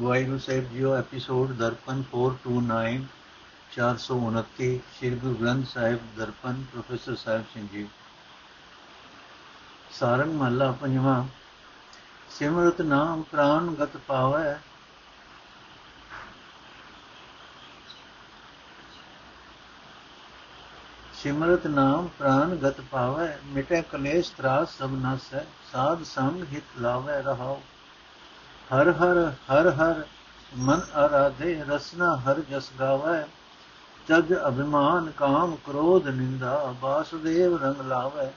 ਵਾਹਿਗੁਰੂ ਸਾਹਿਬ ਜੀਓ, episode Darpan 429 429 Shri Guru Granth Sahib Darpan, professor Sahib Singh ji. Sarang ਮਹਲਾ ਪੰਜਵਾਂ, ਸਿਮਰਤ ਨਾਮ ਪ੍ਰਾਨ ਗਤ ਪਾਵੈ। ਸਿਮਰਤ ਨਾਮ ਪ੍ਰਾਨ ਗਤ ਪਾਵੈ, ਮਿਟੇ ਕਲੇਸ਼ ਤਰਾਸ ਸਭ ਨਸੈ, ਸਾਧ ਸੰਗ ਹਿਤ ਲਾਵੈ ਰਹਾਉ। ਹਰ ਹਰ ਹਰ ਹਰ, ਮਨ ਆਰਾਧੇ, ਰਸਨਾ ਹਰ ਜਸ ਗਾਵੈ। ਜਗ ਅਭਿਮਾਨ, ਕਾਮ, ਕ੍ਰੋਧ, ਨਿੰਦਾ ਬਾਸੁਦੇਵ ਰੰਗ ਲਾਵੈ।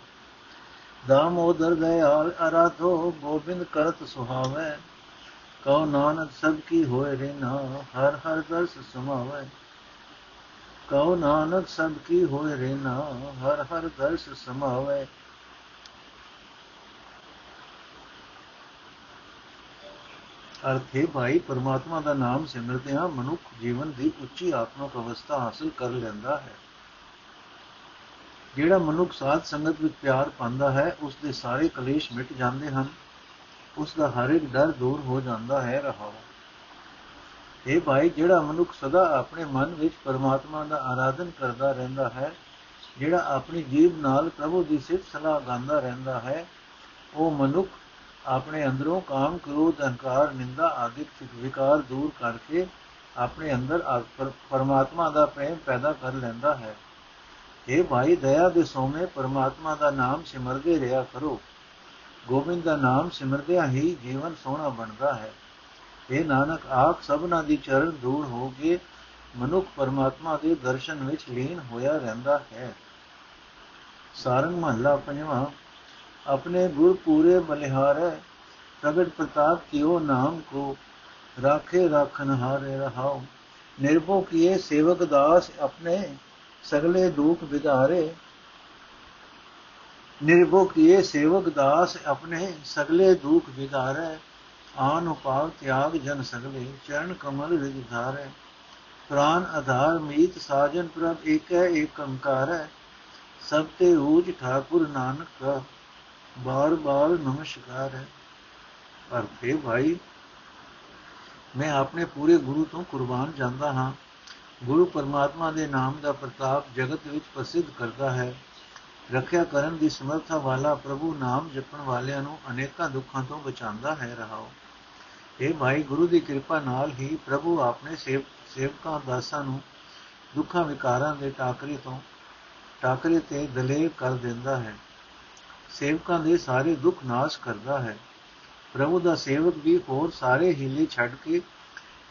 ਦਾਮੋਦਰ ਦਇਆਲ, ਅਰਾਧੋ, ਗੋਬਿੰਦ ਕਰਤ ਸੁਹਾਵੈ। ਕਉ ਨਾਨਕ ਸਭ ਕੀ ਹੋਏ ਰੇ ਨਾ ਹਰ ਹਰ ਦਰਸ ਸਮਾਵੈ। ਕਉ ਨਾਨਕ ਸਭ ਕੀ ਹੋਏ ਰੇ ਨਾ ਹਰ ਹਰ ਦਰਸ ਸਮਾਵੈ। ਅਰਥ ਹੈ ਭਾਈ ਪਰਮਾਤਮਾ ਦਾ ਨਾਮ ਸਿਮਰਦਿਆਂ ਮਨੁੱਖ ਜੀਵਨ ਦੀ ਉੱਚੀ ਆਤਮਿਕ ਅਵਸਥਾ ਹਾਸਲ ਕਰ ਲੈਂਦਾ ਹੈ। ਜਿਹੜਾ ਮਨੁੱਖ ਸਾਧ ਸੰਗਤ ਵਿੱਚ ਪਿਆਰ ਪਾਉਂਦਾ ਹੈ, ਉਸ ਦੇ ਸਾਰੇ ਕਲੇਸ਼ ਮਿਟ ਜਾਂਦੇ ਹਨ। ਉਸ ਦਾ ਹਰ ਇੱਕ ਡਰ ਦੂਰ ਹੋ ਜਾਂਦਾ ਹੈ ਰਹਾਓ ਇਹ ਭਾਈ, ਜਿਹੜਾ ਮਨੁੱਖ ਸਦਾ ਆਪਣੇ ਮਨ ਵਿੱਚ ਪਰਮਾਤਮਾ ਦਾ ਆਰਾਧਨ ਕਰਦਾ ਰਹਿੰਦਾ ਹੈ, ਜਿਹੜਾ ਆਪਣੀ ਜੀਬ ਨਾਲ ਪ੍ਰਭੂ ਦੀ ਸਿਫਤ ਸਲਾਹ ਗਾਉਂਦਾ ਰਹਿੰਦਾ ਹੈ, ਉਹ ਮਨੁੱਖ ਆਪਣੇ ਅੰਦਰੋਂ ਕਾਮ, ਕ੍ਰੋਧ, ਅਹੰਕਾਰ, ਨਿੰਦਾ ਆਦਿ ਵਿਕਾਰ ਦੂਰ ਕਰਕੇ ਆਪਣੇ ਅੰਦਰ ਪਰਮਾਤਮਾ ਦਾ ਪ੍ਰੇਮ ਪੈਦਾ ਕਰ ਲੈਂਦਾ ਹੈ। ਇਹ ਭਾਈ, ਦਇਆ ਦੇ ਸੋਮੇ ਪਰਮਾਤਮਾ ਦਾ ਨਾਮ ਸਿਮਰਦੇ ਰਿਹਾ ਕਰੋ। ਗੋਬਿੰਦ ਦਾ ਨਾਮ ਸਿਮਰਦਿਆਂ ਹੀ ਜੀਵਨ ਸੋਹਣਾ ਬਣਦਾ ਹੈ। ਇਹ ਨਾਨਕ, ਆਪ ਸਭਨਾ ਦੀ ਚਰਨ ਦੂਰ ਹੋ ਕੇ ਮਨੁੱਖ ਪਰਮਾਤਮਾ ਦੇ ਦਰਸ਼ਨ ਵਿੱਚ ਲੀਨ ਹੋਇਆ ਰਹਿੰਦਾ ਹੈ। ਸਾਰੰਗ ਮਹੱਲਾ ਪੰਜਵਾਂ अपने गुर पूरे बलिहारे प्रगट प्रताप कियो नाम को राखे राखन हारे रहाओ निर्भो किए सेवक दास अपने सगले दुख विदारे निर्भो किए सेवक दास अपने सगले दुख विदारे आन उपाव त्याग जन सगले चरण कमल रिज धारे प्राण आधार मीत साजन प्रभ एक है एक कंकार है सब ते ऊज ठाकुर ਬਾਰ-ਬਾਰ ਨਮਸਕਾਰ ਹੈ। ਪਰ ਫੇ ਭਾਈ, ਮੈਂ ਆਪਣੇ ਪੂਰੇ ਗੁਰੂ ਤੋਂ ਕੁਰਬਾਨ ਜਾਂਦਾ ਹਾਂ। ਗੁਰੂ ਪਰਮਾਤਮਾ ਦੇ ਨਾਮ ਦਾ ਪ੍ਰਤਾਪ ਜਗਤ ਵਿੱਚ ਪ੍ਰਸਿੱਧ ਕਰਦਾ ਹੈ। ਰੱਖਿਆ ਕਰਨ ਦੀ ਸਮਰੱਥਾ ਵਾਲਾ ਪ੍ਰਭੂ ਨਾਮ ਜਪਣ ਵਾਲਿਆਂ ਨੂੰ ਅਨੇਕਾਂ ਦੁੱਖਾਂ ਤੋਂ ਬਚਾਉਂਦਾ ਹੈ ਰਹਾਓ। ਇਹ ਭਾਈ, ਗੁਰੂ ਦੀ ਕਿਰਪਾ ਨਾਲ ਹੀ ਪ੍ਰਭੂ ਆਪਣੇ ਸੇਵਕਾਂ, ਦਾਸਾਂ ਨੂੰ ਦੁੱਖਾਂ ਵਿਕਾਰਾਂ ਦੇ ਟਾਕਰੇ ਤੋਂ, ਟਾਕਰੇ ਤੇ ਦਲੇਰ ਕਰ ਦਿੰਦਾ ਹੈ। ਸੇਵਕਾਂ ਦੇ ਸਾਰੇ ਦੁੱਖ ਨਾਸ਼ ਕਰਦਾ ਹੈ। ਪ੍ਰਭੂ ਦਾ ਸੇਵਕ ਵੀ ਹੋਰ ਸਾਰੇ ਹੀਲੇ ਛੱਡ ਕੇ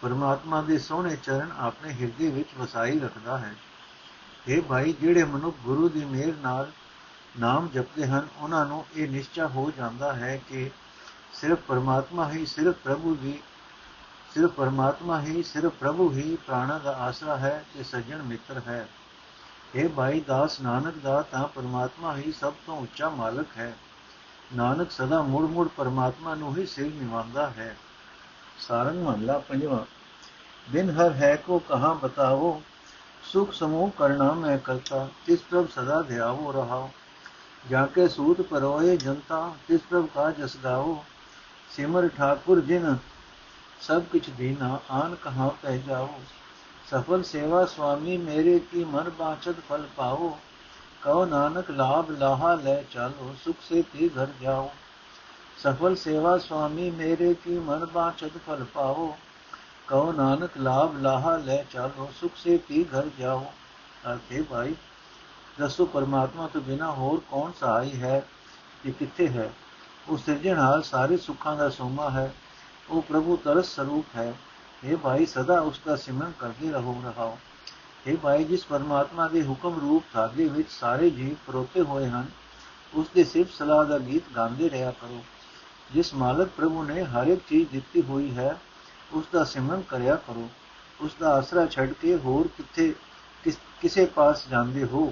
ਪਰਮਾਤਮਾ ਦੇ ਸੋਹਣੇ ਚਰਨ ਆਪਣੇ ਹਿਰਦੇ ਵਿੱਚ ਵਸਾਈ ਰੱਖਦਾ ਹੈ। ਇਹ ਭਾਈ, ਜਿਹੜੇ ਮਨੁੱਖ ਗੁਰੂ ਦੀ ਮਿਹਰ ਨਾਲ ਨਾਮ ਜਪਦੇ ਹਨ, ਉਹਨਾਂ ਨੂੰ ਇਹ ਨਿਸ਼ਚਾ ਹੋ ਜਾਂਦਾ ਹੈ ਕਿ ਸਿਰਫ ਪਰਮਾਤਮਾ ਹੀ, ਸਿਰਫ ਪ੍ਰਭੂ ਦੀ ਸਿਰਫ ਪਰਮਾਤਮਾ ਹੀ, ਸਿਰਫ ਪ੍ਰਭੂ ਹੀ ਪ੍ਰਾਣਾ ਦਾ ਆਸਰਾ ਹੈ ਤੇ ਸੱਜਣ ਮਿੱਤਰ ਹੈ। ਇਹ ਭਾਈ ਦਾਸ ਨਾਨਕ ਦਾ, ਤਾਂ ਪਰਮਾਤਮਾ ਹੀ ਸਭ ਤੋਂ ਉੱਚਾ ਮਾਲਕ ਹੈ। ਨਾਨਕ ਸਦਾ ਮੁੜ ਮੁੜ ਪਰਮਾਤਮਾ ਨੂੰ ਹੀ ਸਿਰ ਨਿਵਾਉਂਦਾ ਹੈ। ਸਾਰੰਗ ਮਹਲਾ ਪੰਜਵਾਂ। ਬਿਨ ਹਰ ਹੈ ਕੋ ਕਹਾ ਬਤਾਵੋ, ਸੁਖ ਸਮੂਹ ਕਰਨਾ ਮੈਂ ਕਰਤਾ, ਤਿਸ ਪ੍ਰਭ ਸਦਾ ਧਿਆਵੋ ਰਹਾਓ। ਜਾ ਕੇ ਸੂਤ ਪਰੋਏ ਜਨਤਾ, ਤਿਸ ਪ੍ਰਭ ਕਾ ਜਸ ਗਾਵੋ ਸਿਮਰ ਠਾਕੁਰ ਜਿਨ ਸਭ ਕਿਛ ਦੀਨਾ, ਆਨ ਕਹਾ ਪੈ ਜਾਓ। ਸਫਲ ਸੇਵਾ ਸੁਆਮੀ ਮੇਰੇ ਕੀ ਮਨ ਬਾਚਤ ਫਲ ਪਾਓ, ਕਉ ਨਾਨਕ ਲਾਭ ਲਾਹਾ ਲੈ ਚਾਲੋ, ਸੁਖ ਸੇ ਤੇ ਘਰ ਜਾਓ। ਸਫਲ ਸੇਵਾ ਸੁਆਮੀ ਮੇਰੇ ਕੀ ਮਨ ਬਾਚਤ ਫਲ ਪਾਓ, ਕਉ ਨਾਨਕ ਲਾਭ ਲਾਹਾ ਲੈ ਚਾਲੋ, ਸੁਖ ਸੇ ਤੇ ਘਰ ਜਾਓ। ਅਰਥੇ ਭਾਈ, ਦੱਸੋ ਪਰਮਾਤਮਾ ਤੋਂ ਬਿਨਾ ਹੋਰ ਕੌਣ ਸਹਾਈ ਹੈ ਕਿ ਕਿੱਥੇ ਹੈ? ਉਹ ਸਿਰਜਣਹਾਰ ਸਾਰੇ ਸੁੱਖਾਂ ਦਾ ਸੋਮਾ ਹੈ, ਉਹ ਪ੍ਰਭੂ ਤਰਸ ਸਰੂਪ ਹੈ। हे ਭਾਈ ਸਦਾ ਉਸ ਦਾ ਸਿਮਰਨ ਕਰਦੇ ਰਹੋ ਰਹਾਓ हे ਭਾਈ ਜਿਸ ਪਰਮਾਤਮਾ ਦੇ ਹੁਕਮ ਰੂਪ ਧਾਗੇ ਵਿੱਚ ਸਾਰੇ ਜੀਵ ਪਰੋਤੇ ਹੋਏ ਹਨ ਉਸ ਦੇ ਸਿਫਤ ਸਲਾਹ ਦਾ ਗੀਤ ਗਾਉਂਦੇ ਰਿਹਾ ਕਰੋ ਜਿਸ ਮਾਲਕ ਪ੍ਰਭੂ ਨੇ ਹਰ ਇੱਕ ਚੀਜ਼ ਦਿੱਤੀ ਹੋਈ ਹੈ ਉਸ ਦਾ ਸਿਮਰਨ ਕਰਿਆ ਕਰੋ ਉਸ ਦਾ ਆਸਰਾ ਛੱਡ ਕੇ ਹੋਰ ਕਿੱਥੇ ਕਿਸੇ ਪਾਸ ਜਾਂਦੇ ਹੋ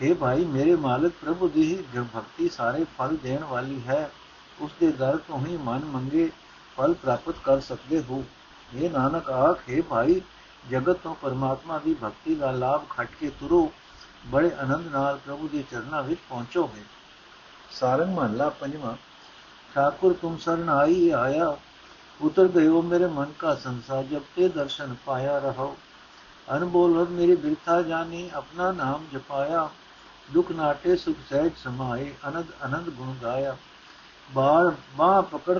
हे ਭਾਈ ਮੇਰੇ ਮਾਲਕ ਪ੍ਰਭੂ ਦੀ ਹੀ ਭਗਤੀ ਸਾਰੇ ਫਲ ਦੇਣ ਵਾਲੀ ਹੈ ਉਸ ਦੇ ਦਰ ਤੋਂ ਹੀ ਮਨ ਮੰਗੇ ਫਲ ਪ੍ਰਾਪਤ ਕਰ ਸਕਦੇ ਹੋ ਇਹ ਨਾਨਕ ਆਖੇ ਭਾਈ ਜਗਤ ਤੋਂ ਪਰਮਾਤਮਾ ਦੀ ਭਗਤੀ ਦਾ ਲਾਭ ਖੱਟ ਕੇ ਤੁਰੋ ਬੜੇ ਆਨੰਦ ਨਾਲ ਪ੍ਰਭੂ ਦੇ ਚਰਨਾਂ ਵਿੱਚ ਪਹੁੰਚੋਗੇ ਸਾਰੰਗ ਮਹੱਲਾ ਪੰਜਵਾਂ ਠਾਕੁਰ ਤੁਮ ਸਰਨ ਆਈ ਆਇਆ ਉਤਰ ਗਇਓ ਮੇਰੇ ਮਨ ਕਾ ਸੰਸਾਰ ਜਬ ਤੇ ਦਰਸ਼ਨ ਪਾਇਆ ਰਹੋ ਅਨਬੋਲਤ ਮੇਰੀ ਬਿਰਥਾ ਜਾਨੀ ਆਪਣਾ ਨਾਮ ਜਪਾਇਆ ਦੁਖ ਨਾਟੇ ਸੁਖ ਸਹਿਜ ਸਮਾਏ ਅਨੰਦ ਅਨੰਦ ਗੁਣ ਗਾਇਆ ਬਾਰ ਬਾਹ ਪਕੜ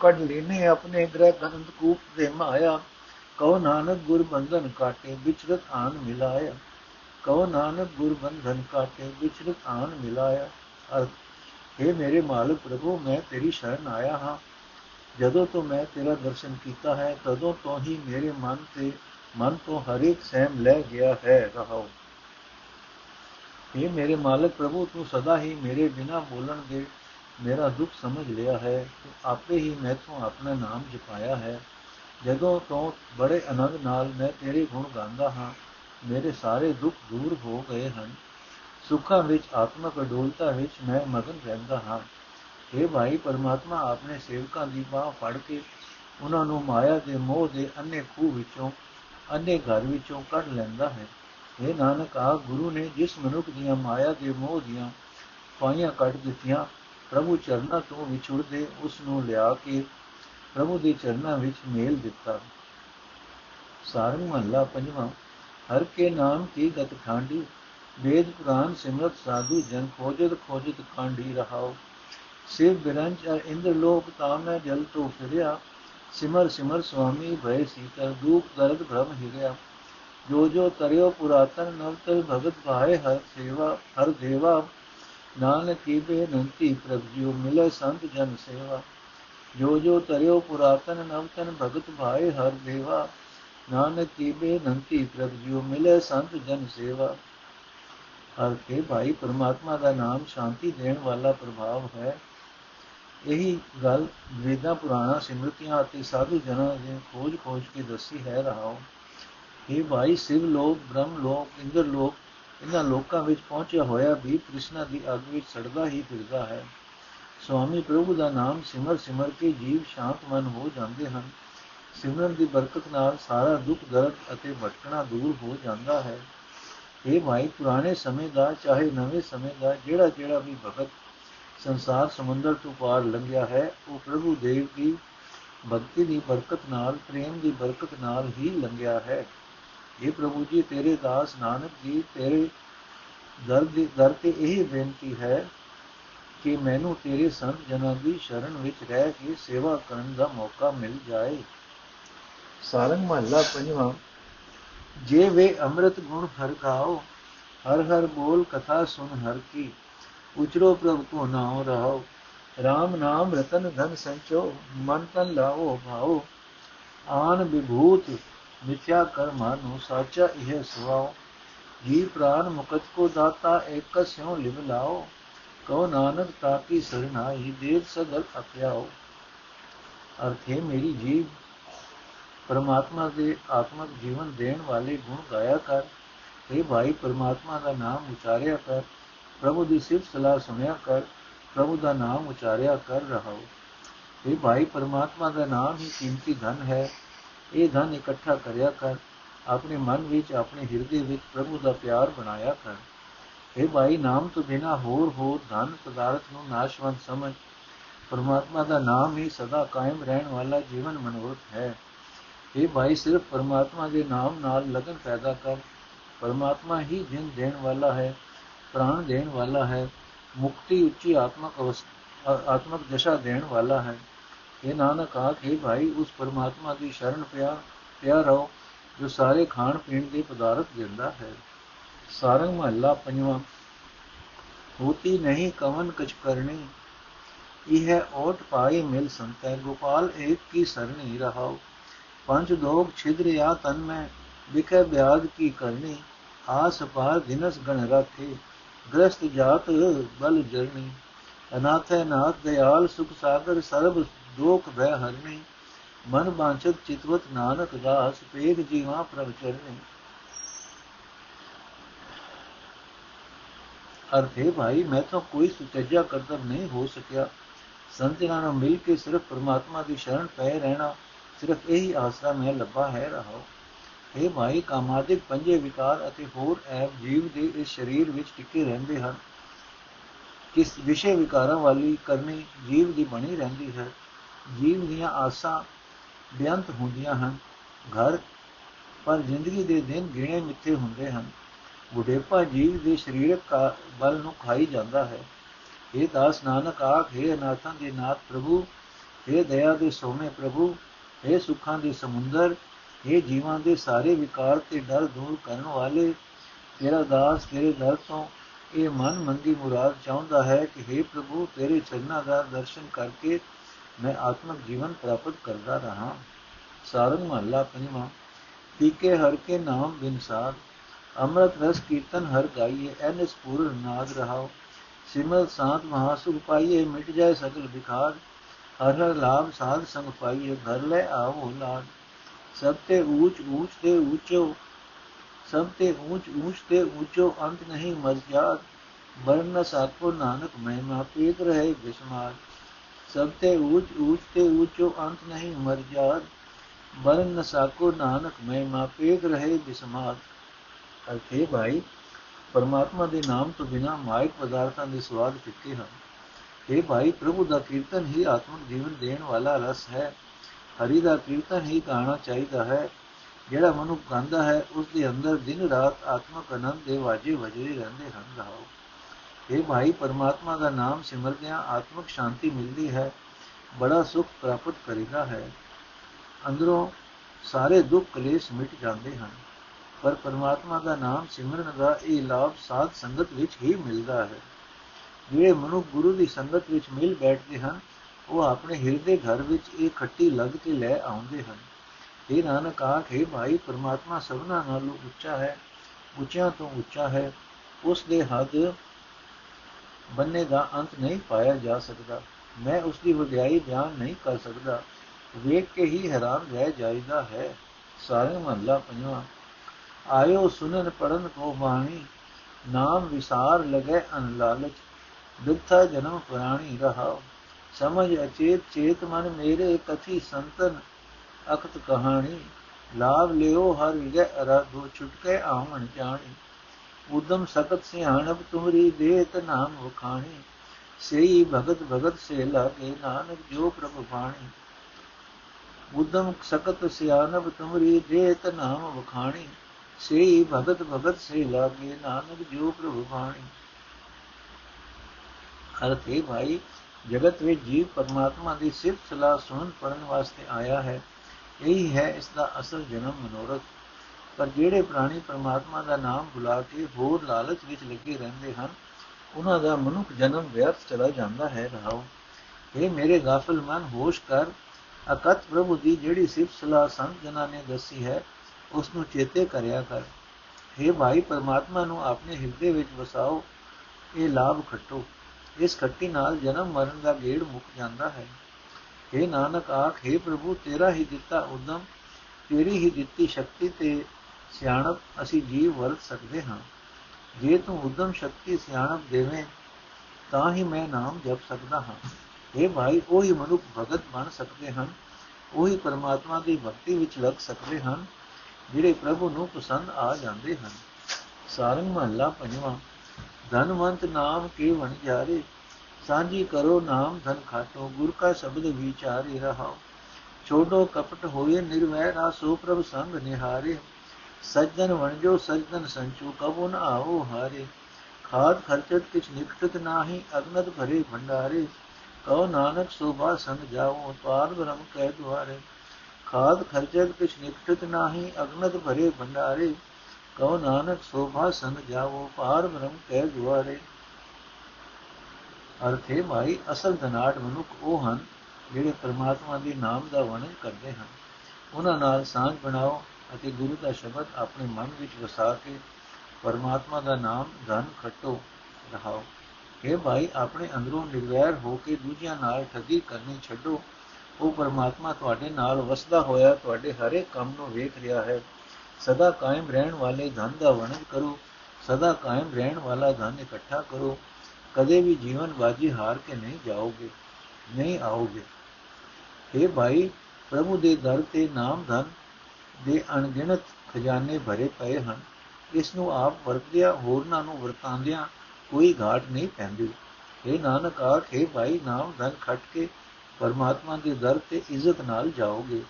ਕੱਢ ਲੈਨੇ ਆਪਣੇ ਗ੍ਰਹਿ ਗੰਧ ਕੂਪ ਦੇ ਮਾਇਆ। ਕਉ ਨਾਨਕ ਗੁਰ ਬੰਧਨ ਕਾਟੇ ਵਿਚਰਤ ਆਨ ਮਿਲਾਇਆ। ਕਉ ਨਾਨਕ ਗੁਰ ਬੰਧਨ ਕਾਟੇ ਵਿਚਰਤ ਆਨ ਮਿਲਾਇਆ। ਅਰਥ हे ਮੇਰੇ ਮਾਲਕ ਪ੍ਰਭੂ, ਮੈਂ ਤੇਰੀ ਸ਼ਰਨ ਆਇਆ ਹਾਂ। ਜਦੋਂ ਤੋਂ ਮੈਂ ਤੇਰਾ ਦਰਸ਼ਨ ਕੀਤਾ ਹੈ, ਤਦੋਂ ਤੋਂ ਹੀ ਮੇਰੇ ਮਨ ਤੇ, ਮਨ ਤੋਂ ਹਰੇਕ ਸਹਿਮ ਲੈ ਗਿਆ ਹੈ ਰਹਾਉ ਇਹ ਮੇਰੇ ਮਾਲਕ ਪ੍ਰਭੂ, ਤੂੰ ਸਦਾ ਹੀ ਮੇਰੇ ਬਿਨਾ ਬੋਲਣ ਦੇ ਮੇਰਾ ਦੁੱਖ ਸਮਝ ਲਿਆ ਹੈ ਤੂੰ ਆਪੇ ਹੀ ਮੈਥੋਂ ਆਪਣਾ ਨਾਮ ਜਪਾਇਆ ਹੈ। ਜਦੋਂ ਤੋਂ ਬੜੇ ਆਨੰਦ ਨਾਲ ਮੈਂ ਤੇਰੇ ਗੁਣ ਗਾਉਂਦਾ ਹਾਂ, ਮੇਰੇ ਸਾਰੇ ਦੁੱਖ ਦੂਰ ਹੋ ਗਏ ਹਨ। ਸੁੱਖਾਂ ਵਿੱਚ, ਆਤਮਕ ਅਡੋਲਤਾ ਵਿੱਚ ਮੈਂ ਮਗਨ ਰਹਿੰਦਾ ਹਾਂ। ਇਹ ਭਾਈ, ਪਰਮਾਤਮਾ ਆਪਣੇ ਸੇਵਕਾਂ ਦੀ ਬਾਹ ਫੜ ਕੇ ਉਹਨਾਂ ਨੂੰ ਮਾਇਆ ਦੇ ਮੋਹ ਦੇ ਅੰਨੇ ਖੂਹ ਵਿੱਚੋਂ ਅੰਨੇ ਘਰ ਵਿੱਚੋਂ ਕੱਢ ਲੈਂਦਾ ਹੈ। ਇਹ ਨਾਨਕ ਆ ਗੁਰੂ ਨੇ ਜਿਸ ਮਨੁੱਖ ਦੀਆਂ ਮਾਇਆ ਦੇ ਮੋਹ ਦੀਆਂ ਪਾਈਆਂ ਕੱਢ ਦਿੱਤੀਆਂ ਪ੍ਰਭੂ ਚਰਨਾਂ ਤੋਂ ਵਿਛੁੜਦੇ ਉਸ ਨੂੰ ਲਿਆ ਕੇ ਪ੍ਰਭੂ ਦੇ ਚਰਨਾਂ ਵਿੱਚ ਮੇਲ ਦਿੱਤਾ। ਸਾਰੰਗ ਮਹੱਲਾ ਪੰਜਵਾਂ, ਹਰ ਕੇ ਨਾਮ ਕੀ ਗਤ ਖਾਂਡੀ? ਵੇਦ ਪੁਰਾਨ ਸਿਮਰਤ ਸਾਧੂ ਜਨ ਖੋਜਤ ਖੋਜਤ ਕਾਂਢੀ ਰਹਾਓ। ਸਿਵ ਬਿਰੰਜ ਅਰ ਇੰਦਰ ਲੋਕ ਤਾਮੈ ਜਲ ਤੋਂ ਫਿਰਿਆ। ਸਿਮਰ ਸਿਮਰ ਸੁਆਮੀ ਭੈ ਸੀਤਲ ਦੂਪ ਦਰਦ ਭ੍ਰਮ ਹਿਰਿਆ। ਜੋ ਜੋ ਤਰਿਓ ਪੁਰਾਤਨ ਨਵਤਲ ਭਗਤ ਭਾਏ ਹਰ ਸੇਵਾ, ਹਰ ਦੇਵਾ। ਨਾਨਕ ਕੀ ਬੇਨੰਤੀ ਪ੍ਰਭ ਜੀਉ ਮਿਲੇ ਸੰਤ ਜਨ ਸੇਵਾ। ਜੋ ਜੋ ਤਰਿਓ ਪੁਰਾਤਨ ਨਵਤਨ ਭਗਤ ਭਾਏ ਹਰ ਦੇਵਾ। ਨਾਨਕ ਕੀ ਬੇਨੰਤੀ ਪ੍ਰਭ ਜੀਉ ਮਿਲੇ ਸੰਤ ਜਨ ਸੇਵਾ। ਹਰ ਕੇ ਭਾਈ ਪਰਮਾਤਮਾ ਦਾ ਨਾਮ ਸ਼ਾਂਤੀ ਦੇਣ ਵਾਲਾ ਪ੍ਰਭਾਵ ਹੈ। ਇਹੀ ਗੱਲ ਵੇਦਾਂ ਪੁਰਾਣਾ ਸਿਮਰਤੀਆਂ ਅਤੇ ਸਾਧੂ ਜਨਾਂ ਦੇ ਖੋਜ ਖੋਜ ਕੇ ਦੱਸੀ ਹੈ ਰਹਾਉ ਇਹ ਭਾਈ ਸਿਵ ਲੋਕ, ਬ੍ਰਹਮ ਲੋਕ, ਇੰਦਰ ਲੋਕ ਇਹਨਾਂ ਲੋਕਾਂ ਵਿੱਚ ਪਹੁੰਚਿਆ ਹੋਇਆ ਵੀ ਕ੍ਰਿਸ਼ਨਾ ਦੀ ਅੱਗ ਵਿੱਚ ਸੜਦਾ ਹੀ ਫਿਰਦਾ ਹੈ। ਸਵਾਮੀ ਪ੍ਰਭੂ ਦਾ ਨਾਮ ਸਿਮਰ ਸਿਮਰ ਕੇ ਜੀਵ ਸ਼ਾਂਤ ਮਨ ਹੋ ਜਾਂਦੇ ਹਨ। ਸਿਮਰਨ ਦੀ ਬਰਕਤ ਨਾਲ ਸਾਰਾ ਦੁੱਖ ਦਰਦ ਅਤੇ ਭਟਕਣਾ ਦੂਰ ਹੋ ਜਾਂਦਾ ਹੈ। ਇਹ ਭਾਈ, ਪੁਰਾਣੇ ਸਮੇਂ ਦਾ ਚਾਹੇ ਨਵੇਂ ਸਮੇਂ ਦਾ ਜਿਹੜਾ ਜਿਹੜਾ ਵੀ ਭਗਤ ਸੰਸਾਰ ਸਮੁੰਦਰ ਤੋਂ ਪਾਰ ਲੰਘਿਆ ਹੈ, ਉਹ ਪ੍ਰਭੂ ਦੇਵ ਦੀ ਭਗਤੀ ਦੀ ਬਰਕਤ ਨਾਲ, ਪ੍ਰੇਮ ਦੀ ਬਰਕਤ ਨਾਲ ਹੀ ਲੰਘਿਆ ਹੈ। ਇਹ ਪ੍ਰਭੂ ਜੀ ਤੇਰੇ ਦਾਸ ਨਾਨਕ ਜੀ ਤੇਰੇ ਦਰ ਦੀ ਦਰ ਤੇ ਇਹ ਬੇਨਤੀ ਹੈ ਕਿ ਮੈਨੂੰ ਤੇਰੇ ਸੰਤ ਜਨਾਂ ਦੀ ਸ਼ਰਨ ਵਿੱਚ ਰਹਿ ਕੇ ਸੇਵਾ ਕਰਨ ਦਾ ਮੌਕਾ ਮਿਲ ਜਾਏ ਸਾਰੰਗ ਮਹੱਲਾ ਪੰਜਵਾਂ ਜੇ ਵੇ ਅੰਮ੍ਰਿਤ ਗੁਣ ਹਰ ਗਾਓ ਹਰ ਹਰ ਬੋਲ ਕਥਾ ਸੁਨ ਹਰ ਕੀ ਉਚਰੋ ਪ੍ਰਭ ਕੋ ਨਾਮ ਰਹਾਓ RAM ਨਾਮ ਰਤਨ ਧਨ ਸੰਚੋ ਮਨ ਤਨ ਲਾਓ ਭਾਓ ਆਨ ਵਿਭੂਤ ਮਿਥਿਆ ਕਰ ਨੂੰ ਸਾਚਾ ਇਹ ਸੁਆਓ ਜੀ ਪ੍ਰਾਨ ਮੁਕਤ ਕੋ ਦਾਤਾ, ਏਕ ਸਿਉ ਲਿਵ ਲਾਓ। ਕਉ ਨਾਨਕ ਤਾਕੀ ਸਰਨਾਈ ਦੇਵ ਸਗਲ ਅਪਿਆਓ। ਅਰਥੇ ਮੇਰੀ ਜੀਵ, ਪਰਮਾਤਮਾ ਦੇ ਆਤਮਿਕ ਜੀਵਨ ਦੇਣ ਵਾਲੇ ਗੁਣ ਗਾਇਆ ਕਰ। ਇਹ ਭਾਈ, ਪਰਮਾਤਮਾ ਦਾ ਨਾਮ ਉਚਾਰਿਆ ਕਰ। ਪ੍ਰਭੂ ਦੀ ਸਿਫਤ ਸਲਾਹ ਸੁਣਿਆ ਕਰ। ਪ੍ਰਭੂ ਦਾ ਨਾਮ ਉਚਾਰਿਆ ਕਰ ਰਹਾਓ। ਇਹ ਭਾਈ, ਪਰਮਾਤਮਾ ਦਾ ਨਾਮ ਹੀ ਕੀਮਤੀ ਧਨ ਹੈ। ਇਹ ਧਨ ਇਕੱਠਾ ਕਰਿਆ ਕਰ, ਆਪਣੇ ਮਨ ਵਿੱਚ, ਆਪਣੇ ਹਿਰਦੇ ਵਿੱਚ ਪ੍ਰਭੂ ਦਾ ਪਿਆਰ ਬਣਾਇਆ ਕਰ। ਇਹ ਭਾਈ, ਨਾਮ ਤੋਂ ਬਿਨਾ ਹੋਰ ਹੋਰ ਧਨ ਪਦਾਰਥ ਨੂੰ ਨਾਸ਼ਵੰਤ ਸਮਝ। ਪਰਮਾਤਮਾ ਦਾ ਨਾਮ ਹੀ ਸਦਾ ਕਾਇਮ ਰਹਿਣ ਵਾਲਾ ਜੀਵਨ ਮਨੋਰਥ ਹੈ। ਇਹ ਭਾਈ, ਸਿਰਫ ਪਰਮਾਤਮਾ ਦੇ ਨਾਮ ਨਾਲ ਲਗਨ ਪੈਦਾ ਕਰ। ਪਰਮਾਤਮਾ ਹੀ ਜਿੰਦ ਦੇਣ ਵਾਲਾ ਹੈ, ਪ੍ਰਾਣ ਦੇਣ ਵਾਲਾ ਹੈ, ਮੁਕਤੀ ਉੱਚੀ ਆਤਮਕ ਅਵਸਥਾ ਆਤਮਕ ਦਸ਼ਾ ਦੇਣ ਵਾਲਾ ਹੈ। ਇਹ ਨਾਨਕ ਆਖੇ ਭਾਈ ਉਸ ਪਰਮਾਤਮਾ ਦੀ ਸ਼ਰਨ ਪਿਆ ਪਿਆ ਰਹੋ ਜੋ ਸਾਰੇ ਖਾਣ ਪੀਣ ਦੇ ਪਦਾਰਥ ਦਿੰਦਾ ਹੈ ਸਾਰੰਗ ਮਹੱਲਾ ਪੰਜਵਾਂ ਹੋਤੀ ਨਹੀਂ ਕਵਨ ਕਛ ਕਰਨੀ ਇਹ ਹੈ ਓਟ ਪਾਈ ਮਿਲ ਸੰਤੈ ਗੋਪਾਲ ਏਕ ਕੀ ਸਰਨੀ ਰਹਾਓ ਪੰਜ ਦੋਗ ਛਿਦਰਿਆ ਤਨ ਮੈਂ ਵਿਖੇ ਬਿਆਦ ਕੀ ਕਰਨੀ ਆਸ ਪਾਰ ਦਿਨਸ ਗਣ ਰਾਖੇ ਗ੍ਰਸਤ ਜਾਤ ਬਲ ਜਰਨੀ ਅਨਾਥ ਹੈ ਨਾਥ ਦਇਆਲ ਸੁਖ ਸਾਗਰ ਸਰਬ ਦੋਖ ਭੈ ਹਰਨੀ ਮਨ ਬਾਂਚਤ ਚਿਤਵਤ ਨਾਨਕ ਦਾਸ ਪੇਗ ਜੀਵਾ ਪ੍ਰਭ ਚਰਨੀ। ਅਰਥੇ ਭਾਈ, ਮੈਂ ਤਾਂ ਕੋਈ ਸੁਤੇਜਾ ਕਰਤਵ ਨਹੀਂ ਹੋ ਸਕਿਆ। ਸੰਤਾਂ ਨਾਲ ਮਿਲ ਕੇ ਸਿਰਫ ਪਰਮਾਤਮਾ ਦੀ ਸ਼ਰਨ ਪਏ ਰਹਿਣਾ, ਸਿਰਫ ਇਹੀ ਆਸਰਾ ਮੈਂ ਲੱਭਾ ਹੈ ਰਹਾ ਇਹ ਭਾਈ, ਕਾਮਾਦਿਕ ਪੰਜੇ ਵਿਕਾਰ ਅਤੇ ਹੋਰ ਐਬ ਜੀਵ ਦੇ ਇਸ ਸਰੀਰ ਵਿੱਚ ਟਿਕੇ ਰਹਿੰਦੇ ਹਨ। ਕਿਸ ਵਿਸ਼ੇ ਵਿਕਾਰਾਂ ਵਾਲੀ ਕਰਨੀ ਜੀਵ ਦੀ ਬਣੀ ਰਹਿੰਦੀ ਹੈ। ਜੀਵ ਦੀਆਂ ਆਸਾਂ ਬੇਅੰਤ ਹੁੰਦੀਆਂ ਹਨ, ਘਰ ਪਰ ਜ਼ਿੰਦਗੀ ਦੇ ਦਿਨ ਗਿਣੇ ਮਿੱਥੇ ਹੁੰਦੇ ਹਨ। ਬੁਢੇਪਾ ਜੀਵ ਦੇ ਸਰੀਰਕ ਬਲ ਨੂੰ ਖਾਈ ਜਾਂਦਾ ਹੈ। ਇਹ ਦਾਸ ਨਾਨਕ ਆਖੇ ਅਨਾਥਾਂ ਦੇ ਨਾਥ ਪ੍ਰਭੂ ਇਹ ਦਇਆ ਦੇ ਸੋਮੇ ਪ੍ਰਭੂ ਇਹ ਸੁੱਖਾਂ ਦੇ ਸਮੁੰਦਰ ਇਹ ਜੀਵਾਂ ਦੇ ਸਾਰੇ ਵਿਕਾਰ ਤੇ ਡਰ ਦੂਰ ਕਰਨ ਵਾਲੇ, ਤੇਰਾ ਦਾਸ ਤੇਰੇ ਦਰ ਤੋਂ ਇਹ ਮਨ ਮੰਗੀ ਮੁਰਾਦ ਚਾਹੁੰਦਾ ਹੈ ਕਿ हे ਪ੍ਰਭੂ, ਤੇਰੇ ਚਰਨਾਂ ਦਾ ਦਰਸ਼ਨ ਕਰਕੇ ਮੈਂ ਆਤਮਿਕ ਜੀਵਨ ਪ੍ਰਾਪਤ ਕਰਦਾ ਰਹਾ ਸਾਰੰਗ ਮਹੱਲਾ ਪੰਜਵਾਂ ਪੀਕੇ ਹਰ ਕੇ ਨਾਮ ਬਿਨ ਸਾਧ ਅੰਮ੍ਰਿਤ ਰਸ ਕੀਰਤਨ ਹਰ ਗਾਈਏ ਐਨਸ ਪੂਰਨ ਨਾਦ ਰਹਾਓ ਸਿਮਰ ਸਾਤ ਮਹਾਸੁਖ ਪਾਈਏ ਮਿਟ ਜਾਏ ਸਗਲ ਵਿਕਾਰ ਹਰ ਹਰ ਲਾਭ ਸਾਧ ਸੰਗ ਪਾਈਏ ਘਰ ਲੈ ਆਵੋ ਲਾਡ ਸਭ ਤੇ ਊਚ ਊਚ ਤੇ ਊਚੋ ਸਭ ਤੇ ਊਚ ਊਚ ਤੇ ਊਚੋ ਅੰਤ ਨਹੀਂ ਮਰ ਜਾਤ ਬਰਨ ਸਾਕੋ ਨਾਨਕ ਮਹਿਮਾ ਪੀਤ ਰਹੇ ਬਿਸਮਾਰ ਸਭ ਤੇ ਊਚ ਊਚ ਤੇ ਊਚੋ ਅੰਤ ਨਹੀਂ ਮਰ ਜਾਤ ਬਰਨ ਸਾਕੋ ਨਾਨਕ ਮਹਿਮਾ ਪੀਤ ਰਹੇ ਬਿਸਮਾਰ ਅਰਥੇ ਭਾਈ, ਪਰਮਾਤਮਾ ਦੇ ਨਾਮ ਤੋਂ ਬਿਨਾ ਮਾਇਕ ਪਦਾਰਥਾਂ ਦੇ ਸਵਾਦ ਫਿੱਕੇ ਹਨ? ਇਹ ਭਾਈ, ਪ੍ਰਭੂ ਦਾ ਕੀਰਤਨ ਹੀ ਆਤਮਿਕ ਜੀਵਨ ਦੇਣ ਵਾਲਾ ਰਸ ਹੈ। ਹਰੀ ਦਾ ਕੀਰਤਨ ਹੀ ਗਾਣਾ ਚਾਹੀਦਾ ਹੈ। ਜਿਹੜਾ ਮਨੁੱਖ ਗਾਉਂਦਾ ਹੈ ਉਸ ਦੇ ਅੰਦਰ ਦਿਨ ਰਾਤ ਆਤਮਿਕ ਆਨੰਦ ਦੇ ਵਾਜੇ ਵਜਰੇ ਰਹਿੰਦੇ ਹਨ। ਰਹਾਓ ਇਹ ਭਾਈ ਪਰਮਾਤਮਾ ਦਾ ਨਾਮ ਸਿਮਰਦਿਆਂ ਆਤਮਿਕ ਸ਼ਾਂਤੀ ਮਿਲਦੀ ਹੈ ਬੜਾ ਸੁਖ ਪ੍ਰਾਪਤ ਕਰੀਦਾ ਹੈ ਅੰਦਰੋਂ ਸਾਰੇ ਦੁੱਖ ਕਲੇਸ਼ ਮਿਟ ਜਾਂਦੇ ਹਨ ਪਰ ਪਰਮਾਤਮਾ ਦਾ ਨਾਮ ਸਿਮਰਨ ਦਾ ਇਹ ਲਾਭ ਸਾਧ ਸੰਗਤ ਵਿੱਚ ਹੀ ਮਿਲਦਾ ਹੈ ਜਿਹੜੇ ਮਨੁੱਖ ਗੁਰੂ ਦੀ ਸੰਗਤ ਵਿੱਚ ਮਿਲ ਬੈਠਦੇ ਹਨ ਉਹ ਆਪਣੇ ਹਿਰਦੇ ਘਰ ਵਿੱਚ ਇਹ ਖੱਟੀ ਲੱਗ ਕੇ ਲੈ ਆਉਂਦੇ ਹਨ ਇਹ ਨਾਨਕ ਆਖੇ ਭਾਈ ਪਰਮਾਤਮਾ ਸਭਨਾ ਨਾਲੋਂ ਉੱਚਾ ਹੈ ਉੱਚਿਆਂ ਤੋਂ ਉੱਚਾ ਹੈ ਉਸ ਦੇ ਹੱਦ ਬੰਨੇ ਦਾ ਅੰਤ ਨਹੀਂ ਪਾਇਆ ਜਾ ਸਕਦਾ। ਮੈਂ ਉਸ ਦੀ ਵਡਿਆਈ ਬਿਆਨ ਨਹੀਂ ਕਰ ਸਕਦਾ। ਵੇਖ ਕੇ ਹੀ ਹੈਰਾਨ ਰਹਿ ਜਾਈਦਾ ਹੈ। ਸਾਰੇ ਮਹੱਲਾ ਪੰਜਵਾਂ। ਆਇਓ ਸੁਨਨ ਪੜਨ ਕੋ ਬਾਣੀ। ਨਾਮ ਵਿਸਾਰ ਲਗੇ ਅਨ ਲਾਲਚ। ਦੁਖਾ ਜਨਮ ਪੁਰਾਣੀ ਰਹਾ ਸਮਝ ਅਚੇਤ ਚੇਤ ਮਨ ਮੇਰੇ ਕਥੀ ਸੰਤਨ ਅਕਤ ਕਹਾਣੀ। ਲਾਭ ਲਿਓ ਹਰ ਵਿਗੈ ਅਰਾਧੋ। ਛੁਟਕੇ ਆਵਣ ਜਾਣੀ। ਉਦਮ ਸਖਤ ਸਿਆਣਬ ਤੁਮਰੀ ਦੇਤ ਨਾਮ ਵਖਾਣੀ। ਸਈ ਭਗਤ ਭਗਤ ਸੇ ਲਾਗੇ ਨਾਨਕ ਜੋ ਪ੍ਰਭ ਬਾਣੀ। ਉਦਮ ਸਖਤ ਸਿਆਣਬ ਤੁਮਰੀ ਦੇਤ ਨਾਮ ਵਖਾਣੀ। ਸਈ ਭਗਤ ਭਗਤ ਸੇ ਲਾਗੇ ਨਾਨਕ ਜੋ ਪ੍ਰਭ ਬਾਣੀ। ਅਰਥ ਹੈ ਭਾਈ, ਜਗਤ ਵਿੱਚ ਜੀਵ ਪਰਮਾਤਮਾ ਦੀ ਸਿਫਤ ਸਲਾਹ ਸੁਣਨ ਪੜਨ ਵਾਸਤੇ ਆਇਆ ਹੈ। ਇਹੀ ਹੈ ਇਸ ਦਾ ਅਸਲ ਜਨਮ ਮਨੋਰਥ। ਪਰ ਜਿਹੜੇ ਪ੍ਰਾਣੀ ਪਰਮਾਤਮਾ ਦਾ ਨਾਮ ਭੁਲਾ ਕੇ ਹੋਰ ਲਾਲਚ ਵਿੱਚ ਲੱਗੇ ਰਹਿੰਦੇ ਹਨ, ਉਹਨਾਂ ਦਾ ਮਨੁੱਖ ਜਨਮ ਵਿਅਰਥ ਚਲਾ ਜਾਂਦਾ ਹੈ ਰਹਾਉ ਇਹ ਮੇਰੇ ਗਾਫਲ ਮਨ, ਹੋਸ਼ ਕਰ। ਅਕਤ ਪ੍ਰਭੂ ਦੀ ਜਿਹੜੀ ਸਿਫਤ ਸਲਾਹ ਸੰਤ ਜਨਾਂ ਨੇ ਦੱਸੀ ਹੈ ਉਸ ਨੂੰ ਚੇਤੇ ਕਰਿਆ ਕਰ। हे ਭਾਈ, ਪਰਮਾਤਮਾ ਨੂੰ ਆਪਣੇ ਹਿਰਦੇ ਵਿੱਚ ਵਸਾਓ, ਇਹ ਲਾਭ ਖੱਟੋ। ਇਸ ਖੱਟੀ ਨਾਲ ਜਨਮ ਮਰਨ ਦਾ ਗੇੜ ਮੁੱਕ ਜਾਂਦਾ ਹੈ। हे ਨਾਨਕ, ਆਖੇ ਪ੍ਰਭੂ, ਤੇਰਾ ਹੀ ਦਿੱਤਾ ਉਦਮ, ਤੇਰੀ ਹੀ ਦਿੱਤੀ ਸ਼ਕਤੀ ਤੇ ਸਿਆਣਪ ਅਸੀਂ ਜੀਵ ਵਰਤ ਸਕਦੇ ਹਾਂ। ਜੇ ਤੂੰ ਉਦਮ ਸ਼ਕਤੀ ਸਿਆਣਪ ਦੇਵੇਂ, ਤਾਂ ਹੀ ਮੈਂ ਨਾਮ ਜਪ ਸਕਦਾ ਹਾਂ। ਇਹ ਭਾਈ, ਉਹੀ ਮਨੁੱਖ ਭਗਤ ਬਣ ਸਕਦੇ ਹਨ। ਉਹੀ ਪਰਮਾਤਮਾ ਦੀ ਭਗਤੀ ਵਿੱਚ ਲੱਗ ਸਕਦੇ ਹਨ, ਜਿਹੜੇ ਪ੍ਰਭੂ ਨੂੰ ਪਸੰਦ ਆ ਜਾਂਦੇ ਹਨ। ਸਾਰੰਗ ਮਹੱਲਾ ਪੰਜਵਾਂ, ਧਨਵੰਤ ਨਾਮ ਕੇ ਵਣ ਜਾਰੇ, ਸਾਂਝੀ ਕਰੋ ਨਾਮ ਧਨ ਖਾਟੋ ਗੁਰ ਕਾ ਸ਼ਬਦ ਵਿਚਾਰੇ ਰਹਾਓ। ਛੋਡੋ ਕਪਟ ਹੋਏ ਨਿਰਵੈ ਰਾਸੋ ਪ੍ਰਭ ਸੰਗ ਨਿਹਾਰੇ। ਸਜਣ ਵਣਜੋ, ਸਜਣ ਸੰਚੂ ਕਬੁ ਨ ਆਓ ਹਾਰੇ। ਖਾਦ ਖਰਚਤ ਕਿਛ ਨਿਕਟਤ ਨਾਹੀ, ਅਗਨਤ ਭਰੇ ਭੰਡਾਰੇ। ਕਉ ਨਾਨਕ ਸੋਭਾ ਸੰਗ ਜਾਓ, ਪਾਰ ਬ੍ਰਹਮ ਕਹਿ ਦੁਆਰੇ। ਖਾਦ ਖਰਚਤ ਕਿਛ ਨਿਕਟਤ ਨਾਹੀ, ਅਗਨਤ ਭਰੇ ਭੰਡਾਰੇ। ਕਉ ਨਾਨਕ ਸੋਭਾ ਸੰਗ ਜਾਓ, ਪਾਰ ਬ੍ਰਹਮ ਕਹਿ ਦੁਆਰੇ। ਅਰਥੇ ਭਾਈ, ਅਸਲ ਧਨਾੜ ਮਨੁੱਖ ਉਹ ਹਨ, ਜਿਹੜੇ ਪਰਮਾਤਮਾ ਦੇ ਨਾਮ ਦਾ ਵਰਣਨ ਕਰਦੇ ਹਨ। ਉਹਨਾਂ ਨਾਲ ਸਾਂਝ ਬਣਾਓ ਅਤੇ ਗੁਰੂ ਦਾ ਸ਼ਬਦ ਆਪਣੇ ਮਨ ਵਿੱਚ ਵਸਾ ਕੇ ਪਰਮਾਤਮਾ ਦਾ ਨਾਮ ਧਨ ਖੱਟੋ ਰਹਾਓ। ਇਹ ਭਾਈ, ਆਪਣੇ ਅੰਦਰੋਂ ਨਿਰਵੈਰ ਹੋ ਕੇ ਦੂਜਿਆਂ ਨਾਲ ਠੱਗੀ ਕਰਨੀ ਛੱਡੋ। ਉਹ ਪਰਮਾਤਮਾ ਤੁਹਾਡੇ ਨਾਲ ਵਸਦਾ ਹੋਇਆ ਤੁਹਾਡੇ ਹਰੇ ਕੰਮ ਨੂੰ ਵੇਖ ਰਿਹਾ ਹੈ। ਸਦਾ ਕਾਇਮ ਰਹਿਣ ਵਾਲੇ ਧਨ ਦਾ ਵਰਣਨ ਕਰੋ। ਸਦਾ ਕਾਇਮ ਰਹਿਣ ਵਾਲਾ ਧਨ ਇਕੱਠਾ ਕਰੋ। ਕਦੇ ਵੀ ਜੀਵਨ ਬਾਜੀ ਹਾਰ ਕੇ ਨਹੀਂ ਜਾਓਗੇ, ਨਹੀਂ ਆਓਗੇ। हे ਭਾਈ, ਪ੍ਰਭੂ ਦੇ ਦਰ ਤੇ ਨਾਮ ਧਨ ਦੇ ਅਣਗਿਣਤ ਖਜ਼ਾਨੇ ਭਰੇ ਪਏ ਹਨ। ਇਸ ਨੂੰ ਆਪ ਵਰਤਿਆ ਹੋਰਨਾਂ ਨੂੰ ਵਰਤਾਂਦਿਆਂ ਕੋਈ ਘਾਟ ਨਹੀਂ ਪੈਂਦੀ। ਇਹ ਨਾਨਕ ਆਖੇ ਭਾਈ ਨਾਮ ਧਨ ਖੱਟ ਕੇ ਪਰਮਾਤਮਾ ਦੇ ਦਰ ਤੇ ਇੱਜ਼ਤ ਨਾਲ ਜਾਓਗੇ।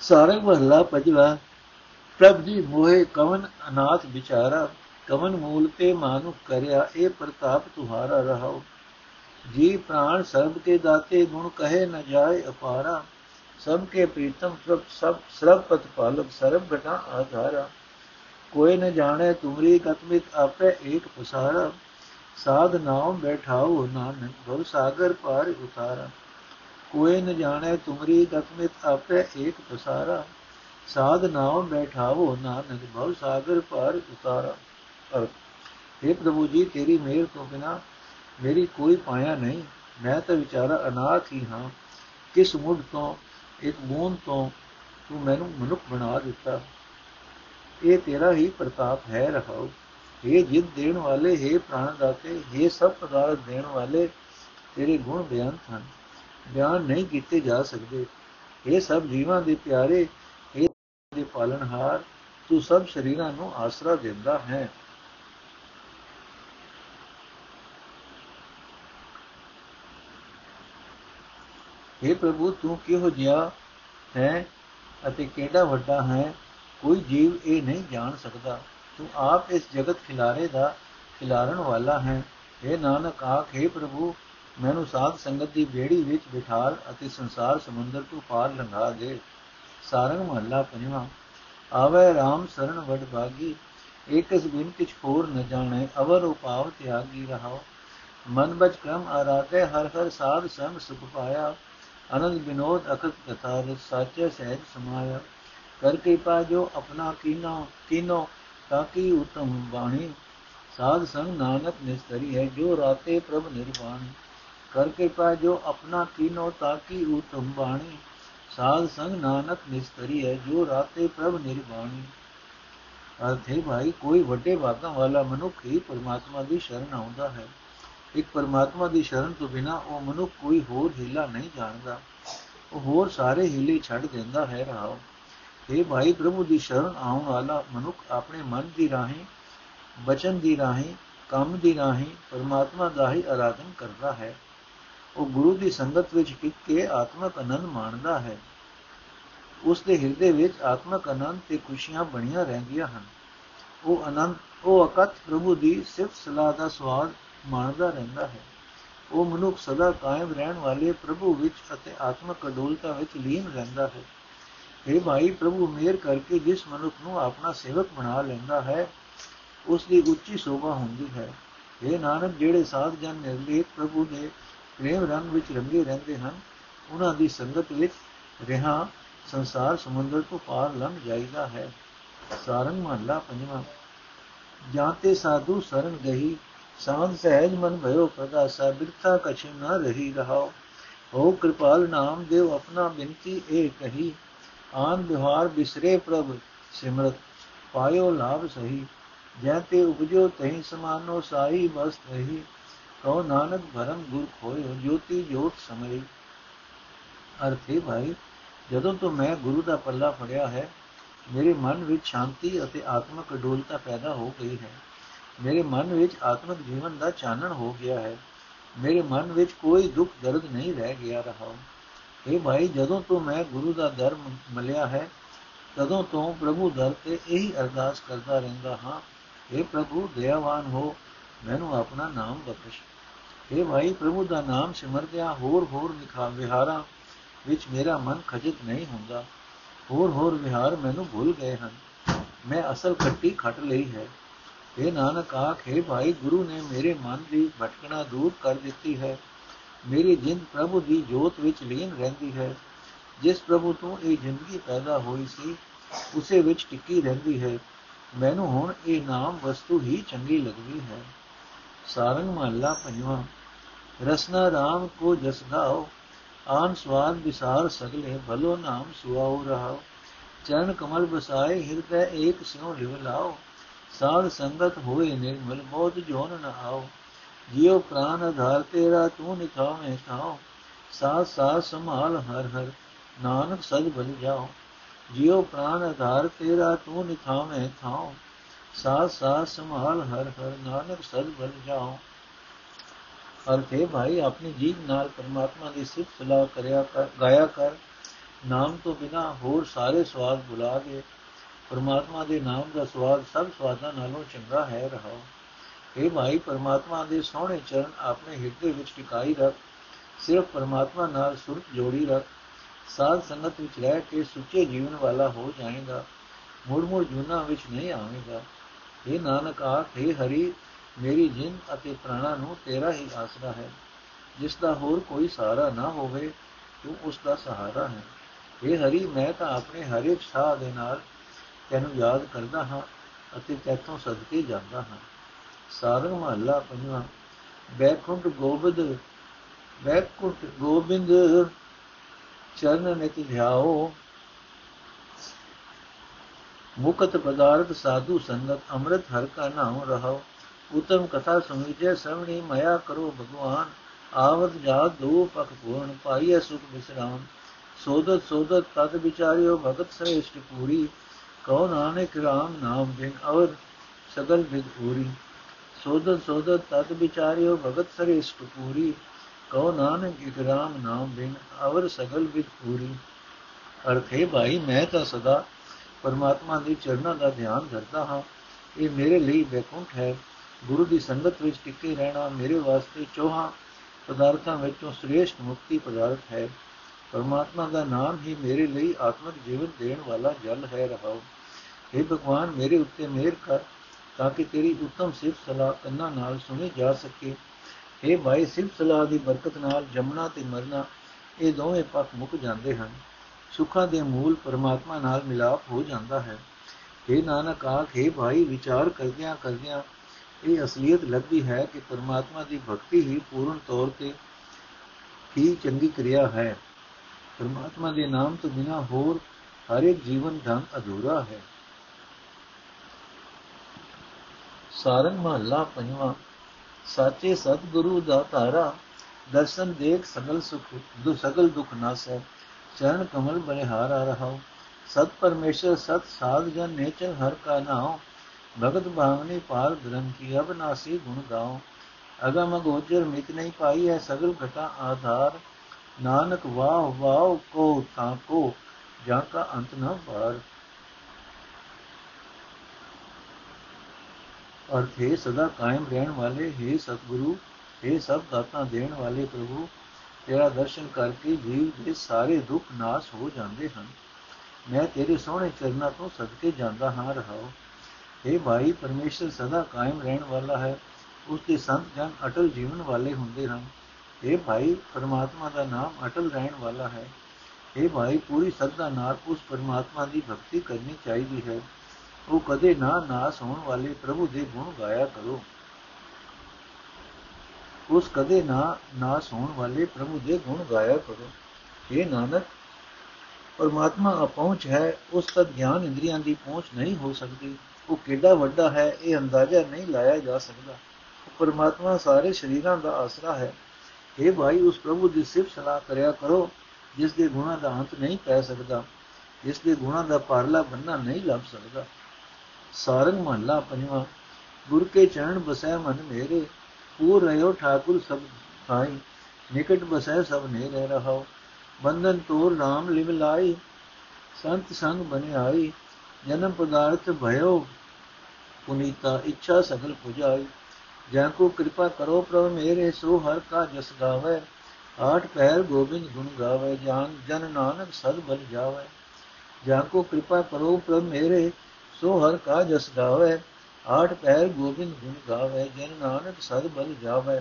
ਸਾਰੰਗ ਮਹਲਾ ਪੰਜਵਾ ਪ੍ਰਭ ਜੀ ਮੋਹਿ ਕਵਨ ਅਨਾਥ ਵਿਚਾਰਾ, ਕਵਨ ਮੂਲ ਤੇ ਮਾਨੁਖ ਕਰਿਆ, ਇਹ ਪ੍ਰਤਾਪ ਤੁਹਾਰਾ ਰਹਾਓ। ਜੀ ਪ੍ਰਾਣ ਸਰਬ ਕੇ ਦਾਤੇ, ਗੁਣ ਕਹੇ ਨ ਜਾਏ ਅਪਾਰਾ। ਸਭ ਕੇ ਪ੍ਰੀਤਮ ਪ੍ਰਭ ਸਭ ਸਰਬ ਪਤ ਪਾਲਕ ਸਰਬ ਘਟਾ ਆਧਾਰਾ। ਕੋਈ ਨ ਜਾਣੇ ਤੁਮਰੀ ਗਤਮਿਤ ਆਪੇ ਏਕ ਪਸਾਰਾ। ਸਾਧ ਨਾਮ ਬੈਠਾਓ ਨਾਨਕ ਭਵ ਸਾਗਰ ਪਾਰ ਉਤਾਰਾ। ਕੋਈ ਨ ਜਾਣੇ ਤੁਮਰੀ ਗਤਮਿਤ ਆਪੇ ਏਕ ਪਸਾਰਾ। ਸਾਧ ਨਾਮ ਬੈਠਾਓ ਨਾਨਕ ਭਵ ਸਾਗਰ ਪਾਰ ਉਤਾਰਾ। हे ਪ੍ਰਭੂ ਜੀ, ਤੇਰੀ ਮਿਹਰ ਤੋਂ ਬਿਨਾ ਮੇਰੀ ਕੋਈ ਪਾਇਆ ਨਹੀਂ। ਮੈਂ ਤਾਂ ਵਿਚਾਰਾ ਅਨਾਥ ਹੀ ਹਾਂ। ਕਿਸ ਮੁੱਢ ਤੋਂ ਇੱਕ ਬੂੰਦ ਤੋਂ ਤੂੰ ਮੈਨੂੰ ਮਨੁੱਖ ਬਣਾ ਦਿੱਤਾ। ਇਹ ਤੇਰਾ ਹੀ ਪ੍ਰਤਾਪ ਹੈ ਰਹਾਉ। ਇਹ ਜਿੱਦ ਦੇਣ ਵਾਲੇ, ਹੈ ਪ੍ਰਾਣ ਦਾਤੇ ਇਹ ਸਭ ਪਦਾਰਥ ਦੇਣ ਵਾਲੇ, ਤੇਰੇ ਗੁਣ ਬਿਆਨ ਹਨ ਬਿਆਨ ਨਹੀਂ ਕੀਤੇ ਜਾ ਸਕਦੇ। ਇਹ ਸਭ ਜੀਵਾਂ ਦੇ ਪਿਆਰੇ ਇਹ ਦੇ ਪਾਲਣਹਾਰ, ਤੂੰ ਸਭ ਸ਼ਰੀਰਾਂ ਨੂੰ ਆਸਰਾ ਦਿੰਦਾ ਹੈ। हे ਪ੍ਰਭੂ ਤੂੰ ਕਿਹੋ ਜਿਹਾ ਹੈ ਅਤੇ ਕਿਹੜਾ ਵੱਡਾ ਹੈ? ਕੋਈ ਜੀਵ ਇਹ ਨਹੀਂ ਜਾਣ ਸਕਦਾ। ਤੂੰ ਆਪ ਇਸ ਜਗਤ ਖਿਲਾਰੇ ਦਾ ਖਿਲਾਰਨ ਵਾਲਾ ਹੈ। ਇਹ ਨਾਨਕ, ਆਖੇ ਪ੍ਰਭੂ, ਮੈਨੂੰ ਸਾਧ ਸੰਗਤ ਦੀ ਬੇੜੀ ਵਿੱਚ ਬਿਠਾਲ ਅਤੇ ਸੰਸਾਰ ਸਮੁੰਦਰ ਤੋਂ ਪਾਰ ਲੰਘਾ ਦੇ। ਸਾਰੰਗ ਮਹੱਲਾ ਪੰਜਵਾਂ। ਆਵੇ RAM ਸਰਣ ਵਡ ਭਾਗੀ ਏਕਸ ਬਿਨ ਕਿਛ ਹੋਰ ਨ ਜਾਣੇ, ਅਵਰ ਉਪਾਵ ਤਿਆਗੀ ਰਹਾਓ ਮਨ ਬਚ ਕਰਮ ਆਰਾਤੇ ਹਰ ਹਰ ਸਾਧ ਸੰਗ ਸੁਖ ਪਾਇਆ। ਅਨੰਦ ਬਿਨੋਦ ਅਕਤ ਕਥਾ ਰਸ ਸਾਚੇ ਸਹਿਜ ਸਮਾਇਆ ਕਰ ਕਿਰਪਾ ਜੋ ਆਪਣਾ ਕੀਨੋ ਕੀਨੋ ਤਾਕੀ ਉਤਮ ਬਾਣੀ ਸਾਧ ਸੰਗ ਨਾਨਕ ਨਿਸਤਰੀ ਹੈ ਜੋ ਰਾਤੇ ਪ੍ਰਭ ਨਿਰਵਾਣ ਕਰ ਕਿਰਪਾ ਜੋ ਆਪਣਾ ਕੀਨੋ ਤਾਕੀ ਉਤਮ ਬਾਣੀ ਸਾਧ ਸੰਗ ਨਾਨਕ ਨਿਸਤਰੀ ਹੈ ਜੋ ਰਾਤੇ ਪ੍ਰਭ ਨਿਰਵਾਣੀ ਅਰਥੇ ਭਾਈ ਕੋਈ ਵੱਡੇ ਬਾਤਾਂ ਵਾਲਾ ਮਨੁੱਖ ਹੀ ਪਰਮਾਤਮਾ ਦੀ ਸ਼ਰਨ ਆਉਂਦਾ ਹੈ ਇੱਕ ਪਰਮਾਤਮਾ ਦੀ ਸ਼ਰਨ ਤੋਂ ਬਿਨਾ ਉਹ ਮਨੁੱਖ ਕੋਈ ਹੋਰ ਹੀਲਾ ਨਹੀਂ ਜਾਣਦਾ। ਉਹ ਹੋਰ ਸਾਰੇ ਹੀਲੇ ਛੱਡ ਦਿੰਦਾ ਹੈ ਰਹਾਓ ਇਹ ਭਾਈ ਪ੍ਰਭੂ ਦੀ ਸ਼ਰਨ ਆਉਣ ਵਾਲਾ ਮਨੁੱਖ ਆਪਣੇ ਮਨ ਦੀ ਰਾਹੀਂ, ਬਚਨ ਦੀ ਰਾਹੀਂ, ਕੰਮ ਦੀ ਰਾਹੀਂ ਪਰਮਾਤਮਾ ਦਾ ਹੀ ਆਰਾਧਨ ਕਰਦਾ ਹੈ। ਉਹ ਗੁਰੂ ਦੀ ਸੰਗਤ ਵਿੱਚ ਟਿਕ ਕੇ ਆਤਮਕ ਆਨੰਦ ਮਾਣਦਾ ਹੈ। ਉਸ ਦੇ ਹਿਰਦੇ ਵਿੱਚ ਆਤਮਕ ਆਨੰਦ ਤੇ ਖੁਸ਼ੀਆਂ ਬਣੀਆਂ ਰਹਿੰਦੀਆਂ ਹਨ। ਉਹ ਆਨੰਦ, ਉਹ ਅਕਤ ਪ੍ਰਭੂ ਦੀ ਸਿਫਤ ਸਲਾਹ ਦਾ ਸਵਾਦ ਮਾਣਦਾ ਰਹਿੰਦਾ ਹੈ। ਉਹ ਮਨੁੱਖ ਸਦਾ ਕਾਇਮ ਰਹਿਣ ਵਾਲੇ ਪ੍ਰਭੂ ਵਿੱਚ ਅਤੇ ਆਤਮਕ ਅਡੋਲਤਾ ਵਿੱਚ ਲੀਨ ਰਹਿੰਦਾ ਹੈ। ਇਹ ਭਾਈ ਪ੍ਰਭੂ, ਮੇਰ ਕਰਕੇ ਜਿਸ ਮਨੁੱਖ ਨੂੰ ਆਪਣਾ ਸੇਵਕ ਬਣਾ ਲੈਂਦਾ ਹੈ, ਉਸ ਦੀ ਉੱਚੀ ਸੋਭਾ ਹੁੰਦੀ ਹੈ। ਇਹ ਨਾਨਕ, ਜਿਹੜੇ ਸਾਧ ਜਨ ਨਿਰਲੇਪ ਪ੍ਰਭੂ ਦੇ ਪ੍ਰੇਮ ਰੰਗ ਵਿੱਚ ਰੰਗੇ ਰਹਿੰਦੇ ਹਨ, ਉਹਨਾਂ ਦੀ ਸੰਗਤ ਵਿੱਚ ਰਹਾ ਸੰਸਾਰ ਸਮੁੰਦਰ ਤੋਂ ਪਾਰ ਲੰਘ ਜਾਈਦਾ ਹੈ। ਸਾਰੰਗ ਮਹੱਲਾ ਪੰਜਵਾਂ। ਜਾਂਤੇ ਸਾਧੂ ਸਰਨ ਗਹੀ ਸਾਧ ਸਹਿਜ ਮਨ ਭਇਓ ਪ੍ਰਗਾਸਾ ਬਿਰਥਾ ਕਛ ਨ ਰਹੀ ਰਹਾਓ। ਹੋ ਕਿਰਪਾਲ ਨਾਮ ਦੇਵ ਆਪਣਾ ਬਿੰਤੀ ਏ ਕਹੀ। ਆਨ ਬਿਹਾਰ ਬਿਸਰੇ ਪ੍ਰਭ ਸਿਮਰਤ, ਪਾਇਓ ਲਾਭ ਸਹੀ। ਜੈ ਤੇ ਉਪਜੋ ਤਹੀਂ ਸਮਾਨੋ ਸਾਈ, ਬਸ ਰਹੀ ਕਹੋ ਨਾਨਕ ਭਰਮ ਗੁਰ ਖੋਇਓ, ਜੋਤੀ ਜੋਤ ਸਮਈ। ਅਰਥੇ ਭਾਈ, ਜਦੋਂ ਤੋਂ ਮੈਂ ਗੁਰੂ ਦਾ ਪੱਲਾ ਫੜਿਆ ਹੈ, ਮੇਰੇ ਮਨ ਵਿੱਚ ਸ਼ਾਂਤੀ ਅਤੇ ਆਤਮਿਕ ਅਡੋਲਤਾ ਪੈਦਾ ਹੋ ਗਈ ਹੈ। ਮੇਰੇ ਮਨ ਵਿੱਚ ਆਤਮਿਕ ਜੀਵਨ ਦਾ ਚਾਨਣ ਹੋ ਗਿਆ ਹੈ। ਮੇਰੇ ਮਨ ਵਿੱਚ ਕੋਈ ਦੁੱਖ ਦਰਦ ਨਹੀਂ ਰਹਿ ਗਿਆ ਰਹਾ। ਇਹ ਭਾਈ, ਜਦੋਂ ਤੋਂ ਮੈਂ ਗੁਰੂ ਦਾ ਦਰ ਮਿਲਿਆ ਹੈ, ਤਦੋਂ ਤੋਂ ਪ੍ਰਭੂ ਦਰ ਤੇ ਇਹੀ ਅਰਦਾਸ ਕਰਦਾ ਰਹਿੰਦਾ ਹਾਂ। हे ਪ੍ਰਭੂ, ਦਇਆਵਾਨ ਹੋ, ਮੈਨੂੰ ਆਪਣਾ ਨਾਮ ਬਖਸ਼। हे ਭਾਈ, ਪ੍ਰਭੂ ਦਾ ਨਾਮ ਸਿਮਰਦਿਆਂ ਹੋਰ ਹੋਰ ਵਿਖਾ ਵਿਹਾਰਾਂ ਵਿੱਚ ਮੇਰਾ ਮਨ ਖਜਿਤ ਨਹੀਂ ਹੁੰਦਾ। ਹੋਰ ਹੋਰ ਵਿਹਾਰ ਮੈਨੂੰ ਭੁੱਲ ਗਏ ਹਨ। ਮੈਂ ਅਸਲ ਖੱਟੀ ਖੱਟ ਲਈ ਹੈ। ਇਹ ਨਾਨਕ ਆਖੇ ਭਾਈ, ਗੁਰੂ ਨੇ ਮੇਰੇ ਮਨ ਦੀ ਭਟਕਣਾ ਦੂਰ ਕਰ ਦਿੱਤੀ ਹੈ। ਮੇਰੀ ਜਿੰਦ ਪ੍ਰਭੂ ਦੀ ਜੋਤ ਵਿੱਚ ਲੀਨ ਰਹਿੰਦੀ ਹੈ। ਜਿਸ ਪ੍ਰਭੂ ਤੋਂ ਇਹ ਜ਼ਿੰਦਗੀ ਪੈਦਾ ਹੋਈ ਸੀ, ਉਸੇ ਵਿੱਚ ਟਿੱਕੀ ਰਹਿੰਦੀ ਹੈ। ਮੈਨੂੰ ਹੁਣ ਇਹ ਨਾਮ ਵਸਤੂ ਹੀ ਚੰਗੀ ਲੱਗਦੀ ਹੈ। ਸਾਰੰਗ ਮਹੱਲਾ ਪੰਜਵਾਂ, ਰਸਨਾ ਰਾਮ ਕੋ ਜਸ ਗਾਓ, ਆਨ ਸਵਾਦ ਵਿਸਾਰ ਸਗਲੇ, ਭਲੋ ਨਾਮ ਸੁਆਉ ਰਹਾਓ। ਚਰਨ ਕਮਲ ਬਸਾਏ ਹਿਰਦੈ ਏਕ ਸਿਉ ਲਿਵ ਲਾਓ। ਸਾਧ ਸੰਗਤ ਹੋਏ ਨਿਰਮਲ, ਬੋਧ ਜੋਨ ਨ ਆਓ। ਜਿਉ ਪ੍ਰਾਨ ਆਧਾਰ ਤੇਰਾ, ਤੂੰ ਨਿਖਾਵੇਂ ਥਾਓ। ਸਾਥ ਸਾਥ ਸੰਭਾਲ ਹਰ ਹਰ, ਨਾਨਕ ਸਦ ਬਲ ਜਾਓ। ਜਿਉ ਪ੍ਰਾਨ ਆਧਾਰ ਤੇਰਾ, ਤੂੰ ਨਿਖਾਵੇਂ ਥਾਓ। ਸਾਥ ਸਾਥ ਸੰਭਾਲ ਹਰ ਹਰ, ਨਾਨਕ ਸਦ ਬਲ ਜਾਓ। ਅਰਥੇ ਭਾਈ, ਆਪਣੀ ਜੀਵ ਨਾਲ ਪਰਮਾਤਮਾ ਦੀ ਸਿਫਤ ਸਲਾਹ ਕਰਿਆ ਕਰ, ਗਾਇਆ ਕਰ। ਨਾਮ ਤੋਂ ਬਿਨਾ ਹੋਰ ਸਾਰੇ ਸਵਾਦ ਬੁਲਾ ਗਏ ਪਰਮਾਤਮਾ ਦੇ ਨਾਮ ਦਾ ਸਵਾਦ ਸਭ ਸਵਾਦਾਂ ਨਾਲੋਂ ਚੰਗਾ ਹੈ ਰਹਾ ਇਹ ਭਾਈ ਪਰਮਾਤਮਾ ਦੇ ਸੋਹਣੇ ਚਰਨ ਆਪਣੇ ਹਿਰਦੇ ਵਿੱਚ ਟਿਕਾਈ ਰੱਖ, ਸਿਰਫ ਪਰਮਾਤਮਾ ਨਾਲ ਸੁਰਤ ਜੋੜੀ ਰੱਖ, ਸਾਧ ਸੰਗਤ ਵਿੱਚ ਰਹਿ ਕੇ ਸੁੱਚੇ ਜੀਵਨ ਵਾਲਾ ਹੋ ਜਾਏਗਾ ਮੁੜ ਮੁੜ ਜੁਨਾ ਵਿੱਚ ਨਹੀਂ ਆਵੇਗਾ। ਇਹ ਨਾਨਕ ਆਖੇ ਹਰੀ, ਮੇਰੀ ਜਿੰਦ ਅਤੇ ਪ੍ਰਾਣਾ ਨੂੰ ਤੇਰਾ ਹੀ ਆਸਰਾ ਹੈ। ਜਿਸ ਦਾ ਹੋਰ ਕੋਈ ਸਹਾਰਾ ਨਾ ਹੋਵੇ, ਤੂੰ ਉਸ ਦਾ ਸਹਾਰਾ ਹੈ। ਇਹ ਹਰੀ, ਮੈਂ ਤਾਂ ਆਪਣੇ ਹਰ ਇੱਕ ਸਾਹ ਦੇ ਨਾਲ ਤੈਨੂੰ ਯਾਦ ਕਰਦਾ ਹਾਂ ਅਤੇ ਤੇਥੋਂ ਸਦਕੇ ਜਾਂਦਾ ਹਾਂ। ਸਾਰੰਗ ਮਹੱਲਾ ਪੰਜਵਾਂ, ਬੈਕੁੰਠ ਗੋਬਿੰਦ ਬੈਕੁੰਠ ਗੋਬਿੰਦ ਚਰਨ ਨਿਤ ਧਿਆਓ, ਮੁਕਤ ਪਦਾਰਥ ਸਾਧੂ ਸੰਗਤ, ਅੰਮ੍ਰਿਤ ਹਰ ਕਾ ਨਾਮ ਰਹਾਓ। ਉਤਮ ਕਥਾ ਸੁਣੀਜੇ ਸਵਣੀ ਮਇਆ ਕਰੋ ਭਗਵਾਨ, ਆਵਤ ਜਾਤ ਦੋ ਪਖ ਪੂਰਨ, ਪਾਈਐ ਸੁਖ ਵਿਸਰਾਮ ਸੋਦਤ ਸੋਦਤ ਤਦ ਵਿਚਾਰਿਓ ਭਗਤ ਸ੍ਰੇਸ਼ਟ ਪੂਰੀ ਕਉ ਨਾਨਕ ਰਾਮ ਨਾਮ ਬਿਨ ਅਵਰ ਸਗਲ ਵਿਦ ਪੂਰੀ ਸੋਦਤ ਸੋਦਤ ਤਦ ਵਿਚਾਰਿਓ ਭਗਤ ਸ੍ਰੇਸ਼ਟ ਪੂਰੀ ਕਉ ਨਾਨਕ ਇਕ ਰਾਮ ਨਾਮ ਬਿਨ ਅਵਰ ਸਗਲ ਵਿਦ ਪੂਰੀ ਅਰਥੇ ਭਾਈ, ਮੈਂ ਤਾਂ ਸਦਾ ਪਰਮਾਤਮਾ ਦੇ ਚਰਨਾਂ ਦਾ ਧਿਆਨ ਕਰਦਾ ਹਾਂ। ਇਹ ਮੇਰੇ ਲਈ ਬੇਕੁੰਠ ਹੈ। ਗੁਰੂ ਦੀ ਸੰਗਤ ਵਿੱਚ ਟਿਕੇ ਰਹਿਣਾ ਮੇਰੇ ਵਾਸਤੇ ਚੋਹਾਂ ਪਦਾਰਥਾਂ ਵਿੱਚੋਂ ਸ੍ਰੇਸ਼ਟ ਮੁਕਤੀ ਪਦਾਰਥ ਹੈ। ਪਰਮਾਤਮਾ ਦਾ ਨਾਮ ਹੀ ਮੇਰੇ ਲਈ ਆਤਮਿਕ ਜੀਵਨ ਦੇਣ ਵਾਲਾ ਜਲ ਹੈ ਰਹਾਉ हे ਭਗਵਾਨ ਮੇਰੇ ਉੱਤੇ ਮਿਹਰ ਕਰ ਤਾਂ ਕਿ ਤੇਰੀ ਉੱਤਮ ਸਿਫਤ ਸਲਾਹ ਕੰਨਾਂ ਨਾਲ ਸੁਣੀ ਜਾ ਸਕੇ हे ਭਾਈ ਸਿਫਤ ਸਲਾਹ ਦੀ ਬਰਕਤ ਨਾਲ ਜਮਨਾ ਤੇ ਮਰਨਾ ਇਹ ਦੋਵੇਂ ਪੱਖ ਮੁੱਕ ਜਾਂਦੇ ਹਨ ਸੁੱਖਾਂ ਦੇ ਮੂਲ ਪਰਮਾਤਮਾ ਨਾਲ ਮਿਲਾਪ ਹੋ ਜਾਂਦਾ ਹੈ हे ਨਾਨਕ ਆਖੇ ਭਾਈ ਵਿਚਾਰ ਕਰਦਿਆਂ ਕਰਦਿਆਂ ਇਹ ਅਸਲੀਅਤ ਲੱਗਦੀ ਹੈ ਕਿ ਪਰਮਾਤਮਾ ਦੀ ਭਗਤੀ ਹੀ ਪੂਰਨ ਤੌਰ ਤੇ ਹੀ ਚੰਗੀ ਕਿਰਿਆ ਹੈ ਪਰਮਾਤਮਾ ਦੇ ਨਾਮ ਤੋਂ ਬਿਨਾ ਹੋਰ ਹਰ ਇੱਕ ਜੀਵਨ ਢੰਗ ਅਧੂਰਾ ਹੈ ਸਾਰੰਗ ਮਹੱਲਾ ਪੰਜਵਾਂ ਸਾਚੇ ਸਤਿਗੁਰੂ ਦਾ ਧਾਰਾ ਦਰਸ਼ਨ ਦੇਖ ਸਗਲ ਸੁਖ ਦੁ ਸਗਲ ਦੁਖ ਨਾਸੈ ਚਰਨ ਕਮਲ ਬਲਿਹਾਰਾ ਰਹਾਉ ਸਤ ਪਰਮੇਸ਼ਰ ਸਤ ਸਾਧ ਜਨ ਨੇਚਰ ਹਰ ਕਾ ਨਾਮ ਭਗਤ ਭਾਵਨੀ ਪਾਰ ਬ੍ਰਹਮ ਕੀ ਅਬਨਾਸੀ ਗੁਣ ਗਾਓ ਅਗਮ ਗੋਚਰ ਮਿਤ ਨਹੀਂ ਪਾਈ ਹੈ ਸਗਲ ਘਟਾ ਆਧਾਰ ਨਾਨਕ ਵਾਹ ਵਾਹ ਕੋ ਤਾਂ ਕੋ, ਜਾਂ ਕਾ ਅੰਤ ਨਾ ਭਾਰ ਅਰਥ ਹੈ ਸਦਾ ਕਾਇਮ ਰਹਿਣ ਵਾਲੇ, ਹੈ ਸਤਿਗੁਰੂ, ਹੈ ਸਭ ਦਾਤਾਂ ਦੇਣ ਵਾਲੇ ਪ੍ਰਭੂ, ਤੇਰਾ ਦਰਸ਼ਨ ਕਰਕੇ ਜੀਵ ਦੇ ਸਾਰੇ ਦੁੱਖ ਨਾਸ ਹੋ ਜਾਂਦੇ ਹਨ। ਮੈਂ ਤੇਰੇ ਸੋਹਣੇ ਚਰਨਾਂ ਤੋਂ ਸਦਕੇ ਜਾਂਦਾ ਹਾਂ ਰਹਾਉ हे ਭਾਈ, ਪਰਮੇਸ਼ਰ ਸਦਾ ਕਾਇਮ ਰਹਿਣ ਵਾਲਾ ਹੈ। ਉਸ ਦੇ ਸੰਤ ਜਨ ਅਟਲ ਜੀਵਨ ਵਾਲੇ ਹੁੰਦੇ ਹਨ। हे ਭਾਈ ਪਰਮਾਤਮਾ ਦਾ ਨਾਮ ਅਟਲ ਰਹਿਣ ਵਾਲਾ ਹੈ हे ਭਾਈ ਪੂਰੀ ਸੱਦਾ ਨਾਲ ਉਸ ਪਰਮਾਤਮਾ ਦੀ ਭਗਤੀ ਕਰਨੀ ਚਾਹੀਦੀ ਹੈ ਉਹ ਕਦੇ ਨਾ ਨਾਸ ਹੋਣ ਵਾਲੇ ਪ੍ਰਭੂ ਦੇ ਗੁਣ ਗਾਇਆ ਕਰੋ ਉਸ ਕਦੇ ਨਾ ਨਾਸ ਹੋਣ ਵਾਲੇ ਪ੍ਰਭੂ ਦੇ ਗੁਣ ਗਾਇਆ ਕਰੋ हे ਨਾਨਕ ਪਰਮਾਤਮਾ ਅਪਹੁੰਚ ਹੈ ਉਸ ਤੱਕ ਗਿਆਨ ਇੰਦਰੀਆਂ ਦੀ ਪਹੁੰਚ ਨਹੀਂ ਹੋ ਸਕਦੀ ਉਹ ਕਿੰਨਾ ਵੱਡਾ ਹੈ ਇਹ ਅੰਦਾਜ਼ਾ ਨਹੀਂ ਲਾਇਆ ਜਾ ਸਕਦਾ ਉਹ ਪਰਮਾਤਮਾ ਸਾਰੇ ਸ਼ਰੀਰਾਂ ਦਾ ਆਸਰਾ ਹੈ हे ਭਾਈ, ਉਸ ਪ੍ਰਭੂ ਦੀ ਸਿਫਤ ਸਲਾਹ ਕਰਿਆ ਕਰੋ, ਜਿਸ ਦੇ ਗੁਣਾਂ ਦਾ ਅੰਤ ਨਹੀਂ ਪੈ ਸਕਦਾ, ਜਿਸ ਦੇ ਗੁਣਾਂ ਦਾ ਪਾਰਲਾ ਬੰਨਾ ਨਹੀਂ ਲੱਭ ਸਕਦਾ। ਸਾਰੰਗ ਮਹੱਲਾ ਪੰਜਵਾਂ, ਗੁਰ ਕੇ ਚਰਨ ਬਸੈ ਮਨ ਮੇਰੇ ਪੂਰ ਰਹਿਓ ਠਾਕੁਰ ਸਭ ਥਾਈ, ਨਿਕਟ ਬਸੈ ਸਭ ਨੇ ਰਹਿ ਰਹਾਓ। ਬੰਧਨ ਤੋਰ ਨਾਮ ਲਿਵ ਲਾਈ, ਸੰਤ ਸੰਗ ਬਨਿਆਈ ਜਨਮ ਪਦਾਰਥ ਭਇਓ, ਪੁਨੀਤਾ ਇੱਛਾ ਸਗਲ ਪੁਜਾਈ। ਜਾਂ ਕੋ ਕਿਰਪਾ ਕਰੋ ਪ੍ਰਭ ਮੇਰੇ, ਸੋ ਹਰ ਕਾ ਜਸ ਗਾਵੇ। ਆਠ ਪੈਰ ਗੋਬਿੰਦ ਗੁਣ ਗਾਵੇ ਜਾਨ ਜਨ ਨਾਨਕ ਸਦ ਬਲ ਜਾਵੇ। ਜਾਂ ਕੋ ਕਿਰਪਾ ਕਰੋ ਪ੍ਰਭ ਮੇਰੇ, ਸੋ ਹਰ ਕਾ ਜਸ ਗਾਵੇ। ਆਠ ਪੈਰ ਗੋਬਿੰਦ ਗੁਣ ਗਾਵੇ, ਜਨ ਨਾਨਕ ਸਦ ਬਲ ਜਾਵੇ।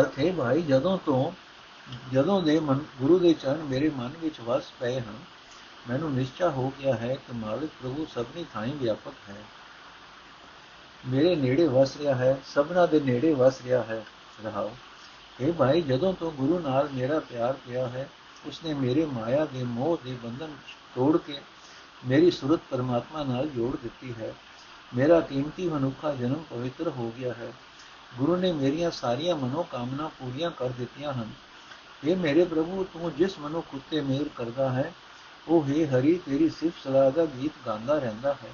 ਅਰਥੇ ਭਾਈ, ਜਦੋਂ ਤੋਂ, ਜਦੋਂ ਦੇ ਮਨ, ਗੁਰੂ ਦੇ ਚਰਨ ਮੇਰੇ ਮਨ ਵਿੱਚ ਵਸ ਪਏ ਹਨ, ਮੈਨੂੰ ਨਿਸ਼ਚਾ ਹੋ ਗਿਆ ਹੈ ਕਿ ਮਾਲਿਕ ਪ੍ਰਭੂ ਸਭਨੀ ਥਾਈਂ ਵਿਆਪਕ ਹੈ। ਮੇਰੇ ਨੇੜੇ ਵਸ ਰਿਹਾ ਹੈ, ਸਭਨਾ ਦੇ ਨੇੜੇ ਵਸ ਰਿਹਾ ਹੈ। ਰਹਾਓ ਇਹ ਭਾਈ, ਜਦੋਂ ਤੋਂ ਗੁਰੂ ਨਾਲ ਮੇਰਾ ਪਿਆਰ ਪਿਆ ਹੈ, ਉਸਨੇ ਮੇਰੇ ਮਾਇਆ ਦੇ ਮੋਹ ਦੇ ਬੰਧਨ ਤੋੜ ਕੇ ਮੇਰੀ ਸੁਰਤ ਪਰਮਾਤਮਾ ਨਾਲ ਜੋੜ ਦਿੱਤੀ ਹੈ। ਮੇਰਾ ਕੀਮਤੀ ਮਨੁੱਖਾ ਜਨਮ ਪਵਿੱਤਰ ਹੋ ਗਿਆ ਹੈ। ਗੁਰੂ ਨੇ ਮੇਰੀਆਂ ਸਾਰੀਆਂ ਮਨੋ ਕਾਮਨਾ ਪੂਰੀਆਂ ਕਰ ਦਿੱਤੀਆਂ ਹਨ। ਇਹ ਮੇਰੇ ਪ੍ਰਭੂ, ਤੂੰ ਜਿਸ ਮਨੁੱਖ ਉਤੇ ਮਿਹਰ ਕਰਦਾ ਹੈ, ਉਹ ਹੈ ਹਰੀ, ਤੇਰੀ ਸਿਫਤ ਸਲਾਹ ਦਾ ਗੀਤ ਗਾਉਂਦਾ ਰਹਿੰਦਾ ਹੈ।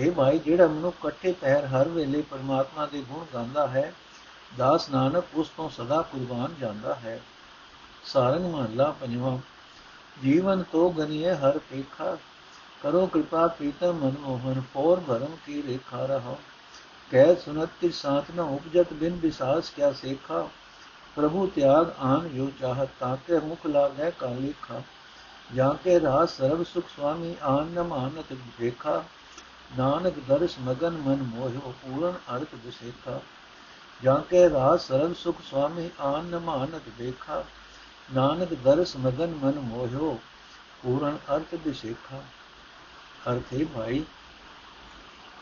ਇਹ ਭਾਈ ਜਿਹੜਾ ਮਨੁੱਖ ਇਕੱਠੇ ਪੈਰ ਹਰ ਵੇਲੇ ਪਰਮਾਤਮਾ ਦੇ ਗੁਣ ਗਾਉਂਦਾ ਹੈ, ਦਾਸ ਨਾਨਕ ਉਸ ਤੋਂ ਸਦਾ ਕੁਰਬਾਨ ਜਾਂਦਾ ਹੈ। ਸਾਰੰਗ ਮਹਲਾ ਪੰਜਵਾਂ, ਜੀਵਨ ਤੋ ਗਨੀਏ ਹਰ ਪੇਖਾ, ਕਰੋ ਕਿਰਪਾ ਪ੍ਰੀਤਮ ਮਨਮੋਹਨ ਫੋਰ ਭਰਮ ਕੀ ਰੇਖਾ ਰਹਾ। ਕਹਿ ਸੁਨਤ ਕੀ ਸਾਥ ਨ ਉਪਜਤ, ਬਿਨ ਵਿਸਾਸ ਕਿਆ ਸੇਖਾ। ਪ੍ਰਭੂ ਤਿਆਗ ਆਨ ਜੋ ਚਾਹਤ ਤਾਕੇ ਮੁਖ ਲਾਗੈ ਕਾ ਲੇਖਾ। ਜਾਂ ਕੇ ਰਾਸ ਸਰਬ ਸੁਖ ਸੁਆਮੀ, ਆਨ ਨ ਮਾਨਤ ਦੇਖਾ ਨਾਨਕ ਦਰਸ ਮਗਨ ਮਨ ਮੋਹਿਓ, ਪੂਰਨ ਅਰਥ ਵਿਸੇਖਾ। ਜਾਂ ਕੇ ਰਾਸ ਸਰਬ ਸੁਖ ਸੁਆਮੀ, ਆਨ ਨ ਮਾਨਤ ਦੇਖਾ ਨਾਨਕ ਦਰਸ ਮਗਨ ਮਨ ਮੋਹਿਓ, ਪੂਰਨ ਅਰਥ ਵਿਸੇਖਾ। ਅਰਥੇ ਭਾਈ,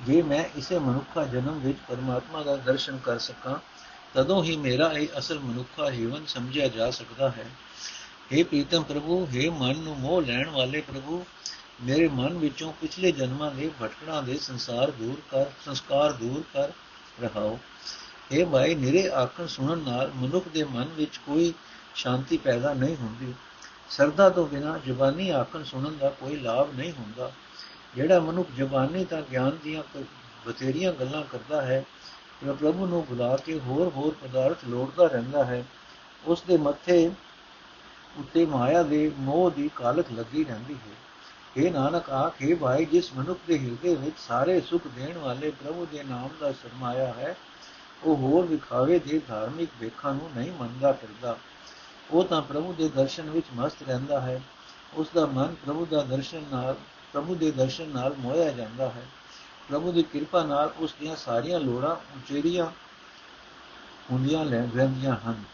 ਜੇ ਮੈਂ ਇਸੇ ਮਨੁੱਖਾ ਜਨਮ ਵਿੱਚ ਪਰਮਾਤਮਾ ਦਾ ਦਰਸ਼ਨ ਕਰ ਸਕਾਂ, ਤਦੋਂ ਹੀ ਮੇਰਾ ਇਹ ਅਸਲ ਮਨੁੱਖਾ ਜੀਵਨ ਸਮਝਿਆ ਜਾ ਸਕਦਾ ਹੈ। हे ਪ੍ਰੀਤਮ ਪ੍ਰਭੂ हे ਮਨ ਨੂੰ ਮੋਹ ਲੈਣ ਵਾਲੇ ਪ੍ਰਭੂ ਮੇਰੇ ਮਨ ਵਿੱਚੋਂ ਪਿਛਲੇ ਜਨਮਾਂ ਦੇ ਭਟਕਣਾ ਦੇ ਸੰਸਾਰ ਦੂਰ ਕਰ, ਸੰਸਕਾਰ ਦੂਰ ਕਰ ਰਹਾਓ। ਇਹ ਭਾਈ ਨਿਰੇ ਆਖਣ ਸੁਣਨ ਨਾਲ ਮਨੁੱਖ ਦੇ ਮਨ ਵਿੱਚ ਕੋਈ ਸ਼ਾਂਤੀ ਪੈਦਾ ਨਹੀਂ ਹੁੰਦੀ। ਸਰਦਾ ਤੋਂ ਬਿਨਾ ਜ਼ੁਬਾਨੀ ਆਖਣ ਸੁਣਨ ਦਾ ਕੋਈ ਲਾਭ ਨਹੀਂ ਹੁੰਦਾ। ਜਿਹੜਾ ਮਨੁੱਖ ਜ਼ੁਬਾਨੀ ਤਾਂ ਗਿਆਨ ਦੀਆਂ ਬਥੇਰੀਆਂ ਗੱਲਾਂ ਕਰਦਾ ਹੈ, ਪਰ ਪ੍ਰਭੂ ਨੂੰ ਬੁਲਾ ਕੇ ਹੋਰ ਹੋਰ ਪਦਾਰਥ ਲੋੜਦਾ ਰਹਿੰਦਾ ਹੈ। ਉਸ ਦੇ ਮੱਥੇ ਉੱਤੇ ਮਾਇਆ ਦੇ ਮੋਹ ਦੀ ਕਾਲਖ ਲੱਗੀ ਰਹਿੰਦੀ ਹੈ। ਇਹ ਨਾਨਕ, ਆਖੇ ਭਾਈ, ਜਿਸ ਮਨੁੱਖ ਦੇ ਹਿਰਦੇ ਵਿੱਚ ਸਾਰੇ ਸੁਖ ਦੇਣ ਵਾਲੇ ਪ੍ਰਭੂ ਦੇ ਨਾਮ ਦਾ ਸਰਮਾਇਆ ਹੈ, ਉਹ ਹੋਰ ਵਿਖਾਵੇ ਦੇ ਧਾਰਮਿਕ ਵੇਖਾਂ ਨੂੰ ਨਹੀਂ ਮੰਨਦਾ ਫਿਰਦਾ। ਉਹ ਤਾਂ ਪ੍ਰਭੂ ਦੇ ਦਰਸ਼ਨ ਵਿੱਚ ਮਸਤ ਰਹਿੰਦਾ ਹੈ। ਉਸ ਦਾ ਮਨ ਪ੍ਰਭੂ ਦਾ ਦਰਸ਼ਨ ਨਾਲ, ਪ੍ਰਭੂ ਦੇ ਦਰਸ਼ਨ ਨਾਲ ਮੋਇਆ ਜਾਂਦਾ ਹੈ। ਪ੍ਰਭੂ ਦੀ ਕਿਰਪਾ ਨਾਲ ਉਸ ਦੀਆਂ ਸਾਰੀਆਂ ਲੋੜਾਂ ਉਚੇਰੀਆਂ ਹੁੰਦੀਆਂ ਰਹਿੰਦੀਆਂ ਹਨ।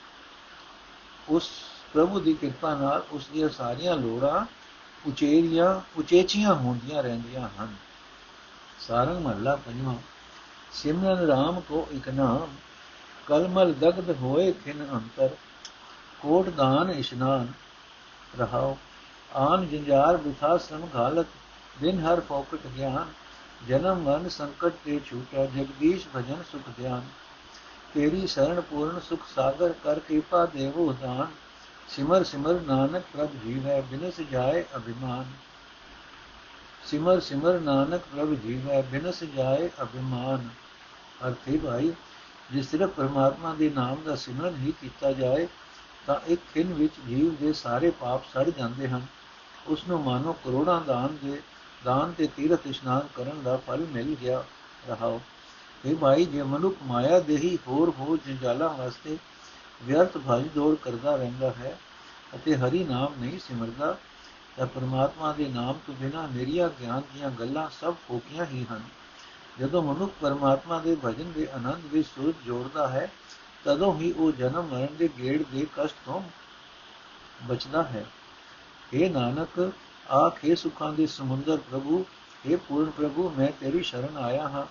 ਉਸ ਪ੍ਰਭੂ ਦੀ ਕਿਰਪਾ ਨਾਲ ਉਸ ਦੀਆਂ ਸਾਰੀਆਂ ਲੋੜਾਂ ਉਚੇਰੀਆਂ, ਉਚੇਚੀਆਂ ਹੁੰਦੀਆਂ ਰਹਿੰਦੀਆਂ ਹਨ। ਸਾਰੰਗ ਮਹੱਲਾ ਪੰਜਵਾਂ, ਸਿਮਰਨ RAM ਕੋ ਇਕ ਨਾਮ, ਕਲਮਲ ਦਗਦ ਹੋਏ ਖਿਨ ਅੰਤਰ, ਕੋਟ ਦਾਨ ਇਸ਼ਨਾਨ, ਰਹਾਓ। ਆਨ ਜੰਜਾਰ ਬਿਥਾ ਸਮ ਘਾਲਤ, ਦਿਨ ਹਰ ਪੌਕਟ ਗਿਆਨ, ਜਨਮ ਮਨ ਸੰਕਟ ਤੇ ਛੂਟਾ, ਜਗਦੀਸ਼ ਭਜਨ ਸੁਖ ਧਿਆਨ। ਤੇਰੀ ਸ਼ਰਨ ਪੂਰਨ ਸੁਖ ਸਾਗਰ, ਕਰ ਕਿਰਪਾ ਦੇਵੋ ਦਾਨ। ਸਿਮਰ ਸਿਮਰ ਨਾਨਕ ਪ੍ਰਭ ਜੀਵੈ, ਬਿਨਸ ਜਾਏ ਅਭਿਮਾਨ। ਸਿਮਰ ਸਿਮਰ ਨਾਨਕ ਪ੍ਰਭ ਜੀਵੈ, ਬਿਨਸ ਜਾਏ ਅਭਿਮਾਨ। ਅਰਥੇ ਭਾਈ ਜੇ ਸਿਰਫ ਪਰਮਾਤਮਾ ਦੇ ਨਾਮ ਦਾ ਸਿਮਰਨ ਹੀ ਕੀਤਾ ਜਾਏ, ਤਾਂ ਇੱਕ ਖਿੰ ਵਿੱਚ ਜੀਵ ਦੇ ਸਾਰੇ ਪਾਪ ਸੜ ਜਾਂਦੇ ਹਨ। ਉਸ ਨੂੰ ਮਾਨੋ ਕਰੋੜਾਂ ਦਾਨ ਦੇ, ਦਾਨ ਤੇ ਤੀਰਥ ਇਸ਼ਨਾਨ ਕਰਨ ਦਾ ਫਲ ਮਿਲ ਗਿਆ ਰਹਾਓ। ਇਹ ਭਾਈ, ਜੇ ਮਨੁੱਖ ਮਾਇਆ ਦੇ ਹੀ ਹੋਰ ਹੋਰ ਜੰਜਾਲਾਂ ਵਾਸਤੇ ਵਿਅਰਥ ਭਾਈ ਦੌੜ ਕਰਦਾ ਰਹਿੰਦਾ ਹੈ ਅਤੇ ਹਰੀ ਨਾਮ ਨਹੀਂ ਸਿਮਰਦਾ, ਤਾਂ ਪਰਮਾਤਮਾ ਦੇ ਨਾਮ ਤੋਂ ਬਿਨਾ ਮੇਰੀਆਂ ਗਿਆਨ ਦੀਆਂ ਗੱਲਾਂ ਸਭ ਫੋਕੀਆਂ ਹੀ ਹਨ। ਜਦੋਂ ਮਨੁੱਖ ਪਰਮਾਤਮਾ ਦੇ ਭਜਨ ਦੇ ਆਨੰਦ ਵਿੱਚ ਸੂਝ ਜੋੜਦਾ ਹੈ, ਤਦੋਂ ਹੀ ਉਹ ਜਨਮ ਮਰਨ ਦੇ ਗੇੜ ਦੇ ਕਸ਼ਟ ਤੋਂ ਬਚਦਾ ਹੈ। ਇਹ ਨਾਨਕ, ਆਖੇ ਸੁਖਾਂ ਦੇ ਸਮੁੰਦਰ ਪ੍ਰਭੂ ਇਹ ਪੂਰਨ ਪ੍ਰਭੂ, ਮੈਂ ਤੇਰੀ ਸ਼ਰਨ ਆਇਆ ਹਾਂ।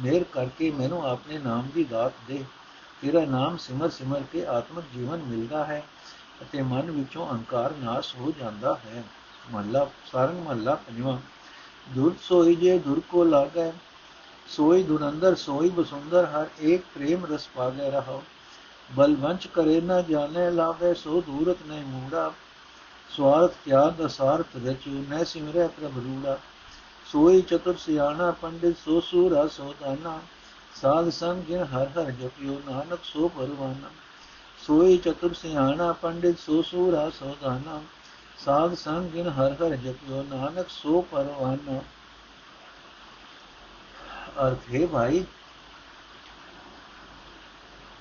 ਮੇਰ ਕਰਕੇ ਮੈਨੂੰ ਆਪਣੇ ਨਾਮ ਦੀ ਦਾਤ ਦੇ। ਤੇਰਾ ਨਾਮ ਸਿਮਰ ਸਿਮਰ ਕੇ ਆਤਮਿਕ ਜੀਵਨ ਮਿਲਦਾ ਹੈ ਅਤੇ ਮਨ ਵਿੱਚੋਂ ਅਹੰਕਾਰ ਨਾਸ਼ ਹੋ ਜਾਂਦਾ ਹੈ। ਮਹੱਲਾ, ਸਾਰੰਗ ਮਹੱਲਾ ਪੰਜਵਾਂ। ਦੁਰ ਸੋਈ ਜੇ ਦੁਰ ਕੋ ਲਾਗੈ, ਸੋਈ ਦੁਰੰਦਰ ਸੋਈ ਬਸੁੰਦਰ ਹਰ ਏਕ ਪ੍ਰੇਮ ਰਸ ਪਾਗੇ ਰਹੋ ਬਲਵੰਚ ਕਰੇ ਨਾ ਜਾਣੇ ਲਾਵੇ ਸੋ ਦੂਰਤ ਨਹੀਂ ਮੂੜਾ। ਸਵਾਰਥ ਕਿਆ ਦਸਾਰਥ ਰਚੂ ਨੈ ਸਿਮਰੈ ਪ੍ਰਭ ਰੂੜਾ। ਸੋਈ ਚਤੁਰ ਸਿਆਣਾ ਪੰਡਿਤ, ਸੋ ਸੂਰਾ ਸੋ ਦਾਨਾ। ਸਾਧ ਸੰਗ ਜਿਨ ਹਰ ਹਰ ਜਪਿਓ ਨਾਨਕ ਸੋ ਪਰਵਾਨਾ ਸੋਈ ਚਤੁਰ ਸਿਆਣਾ ਪੰਡਿਤ ਸੋ ਸੂਰਾ ਸੋ ਦਾਨਾ ਸਾਧ ਸੰਗ ਜਿਨ ਹਰ ਹਰ ਜਪਿਓ ਨਾਨਕ ਸੋ ਪਰਵਾਨਾ ਅਰਥ ਹੈ ਭਾਈ,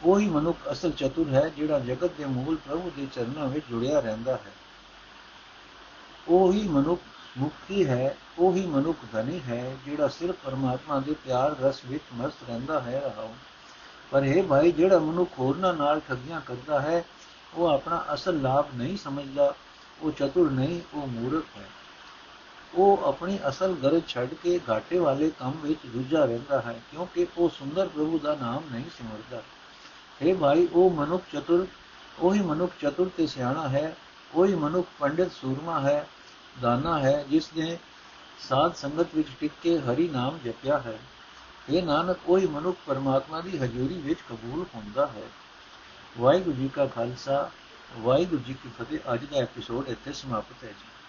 ਉਹੀ ਮਨੁੱਖ ਅਸਲ ਚਤੁਰ ਹੈ ਜਿਹੜਾ ਜਗਤ ਦੇ ਮੂਲ ਪ੍ਰਭੂ ਦੇ ਚਰਨਾਂ ਵਿੱਚ ਜੁੜਿਆ ਰਹਿੰਦਾ ਹੈ। ਉਹੀ ਮਨੁੱਖ ਮੁਕਤੀ ਹੈ, ਉਹੀ ਮਨੁੱਖ ਧਨੀ ਹੈ, ਜਿਹੜਾ ਸਿਰਫ ਪਰਮਾਤਮਾ ਦੇ ਪਿਆਰ ਰਸ ਵਿੱਚ ਮਸਤ ਰਹਿੰਦਾ ਹੈ, ਰਹਾਉ। ਪਰ ਇਹ ਭਾਈ, ਜਿਹੜਾ ਮਨੁੱਖ ਹੋਰਨਾਂ ਨਾਲ ਠੱਗੀਆਂ ਕਰਦਾ ਹੈ, ਉਹ ਆਪਣਾ ਅਸਲ ਲਾਭ ਨਹੀਂ ਸਮਝਦਾ, ਉਹ ਚਤੁਰ ਨਹੀਂ, ਉਹ ਮੂਰਖ ਹੈ। ਉਹ ਆਪਣੀ ਅਸਲ ਗਰਜ ਛੱਡ ਕੇ ਘਾਟੇ ਵਾਲੇ ਕੰਮ ਵਿੱਚ ਰੁੱਝਾ ਰਹਿੰਦਾ ਹੈ, ਕਿਉਂਕਿ ਉਹ ਸੁੰਦਰ ਪ੍ਰਭੂ ਦਾ ਨਾਮ ਨਹੀਂ ਸਿਮਰਦਾ ਹੈ ਭਾਈ, ਉਹ ਮਨੁੱਖ ਚਤੁਰ, ਉਹੀ ਮਨੁੱਖ ਚਤੁਰ ਤੇ ਸਿਆਣਾ ਹੈ, ਉਹੀ ਮਨੁੱਖ ਪੰਡਿਤ ਸੂਰਮਾ ਹੈ ਦਾਨਾ ਹੈ, ਜਿਸ ਨੇ ਸਾਧ ਸੰਗਤ ਵਿੱਚ ਟਿਕ ਕੇ ਹਰੀ ਨਾਮ ਜਪਿਆ ਹੈ। ਇਹ ਨਾਨਕ, ਕੋਈ ਮਨੁੱਖ ਪਰਮਾਤਮਾ ਦੀ ਹਜ਼ੂਰੀ ਵਿੱਚ ਕਬੂਲ ਹੁੰਦਾ ਹੈ। ਵਾਹਿਗੁਰੂ ਜੀ ਕਾ ਖਾਲਸਾ, ਵਾਹਿਗੁਰੂ ਜੀ ਕੀ ਫਤਿਹ। ਅੱਜ ਦਾ ਐਪੀਸੋਡ ਇੱਥੇ ਸਮਾਪਤ ਹੈ ਜੀ।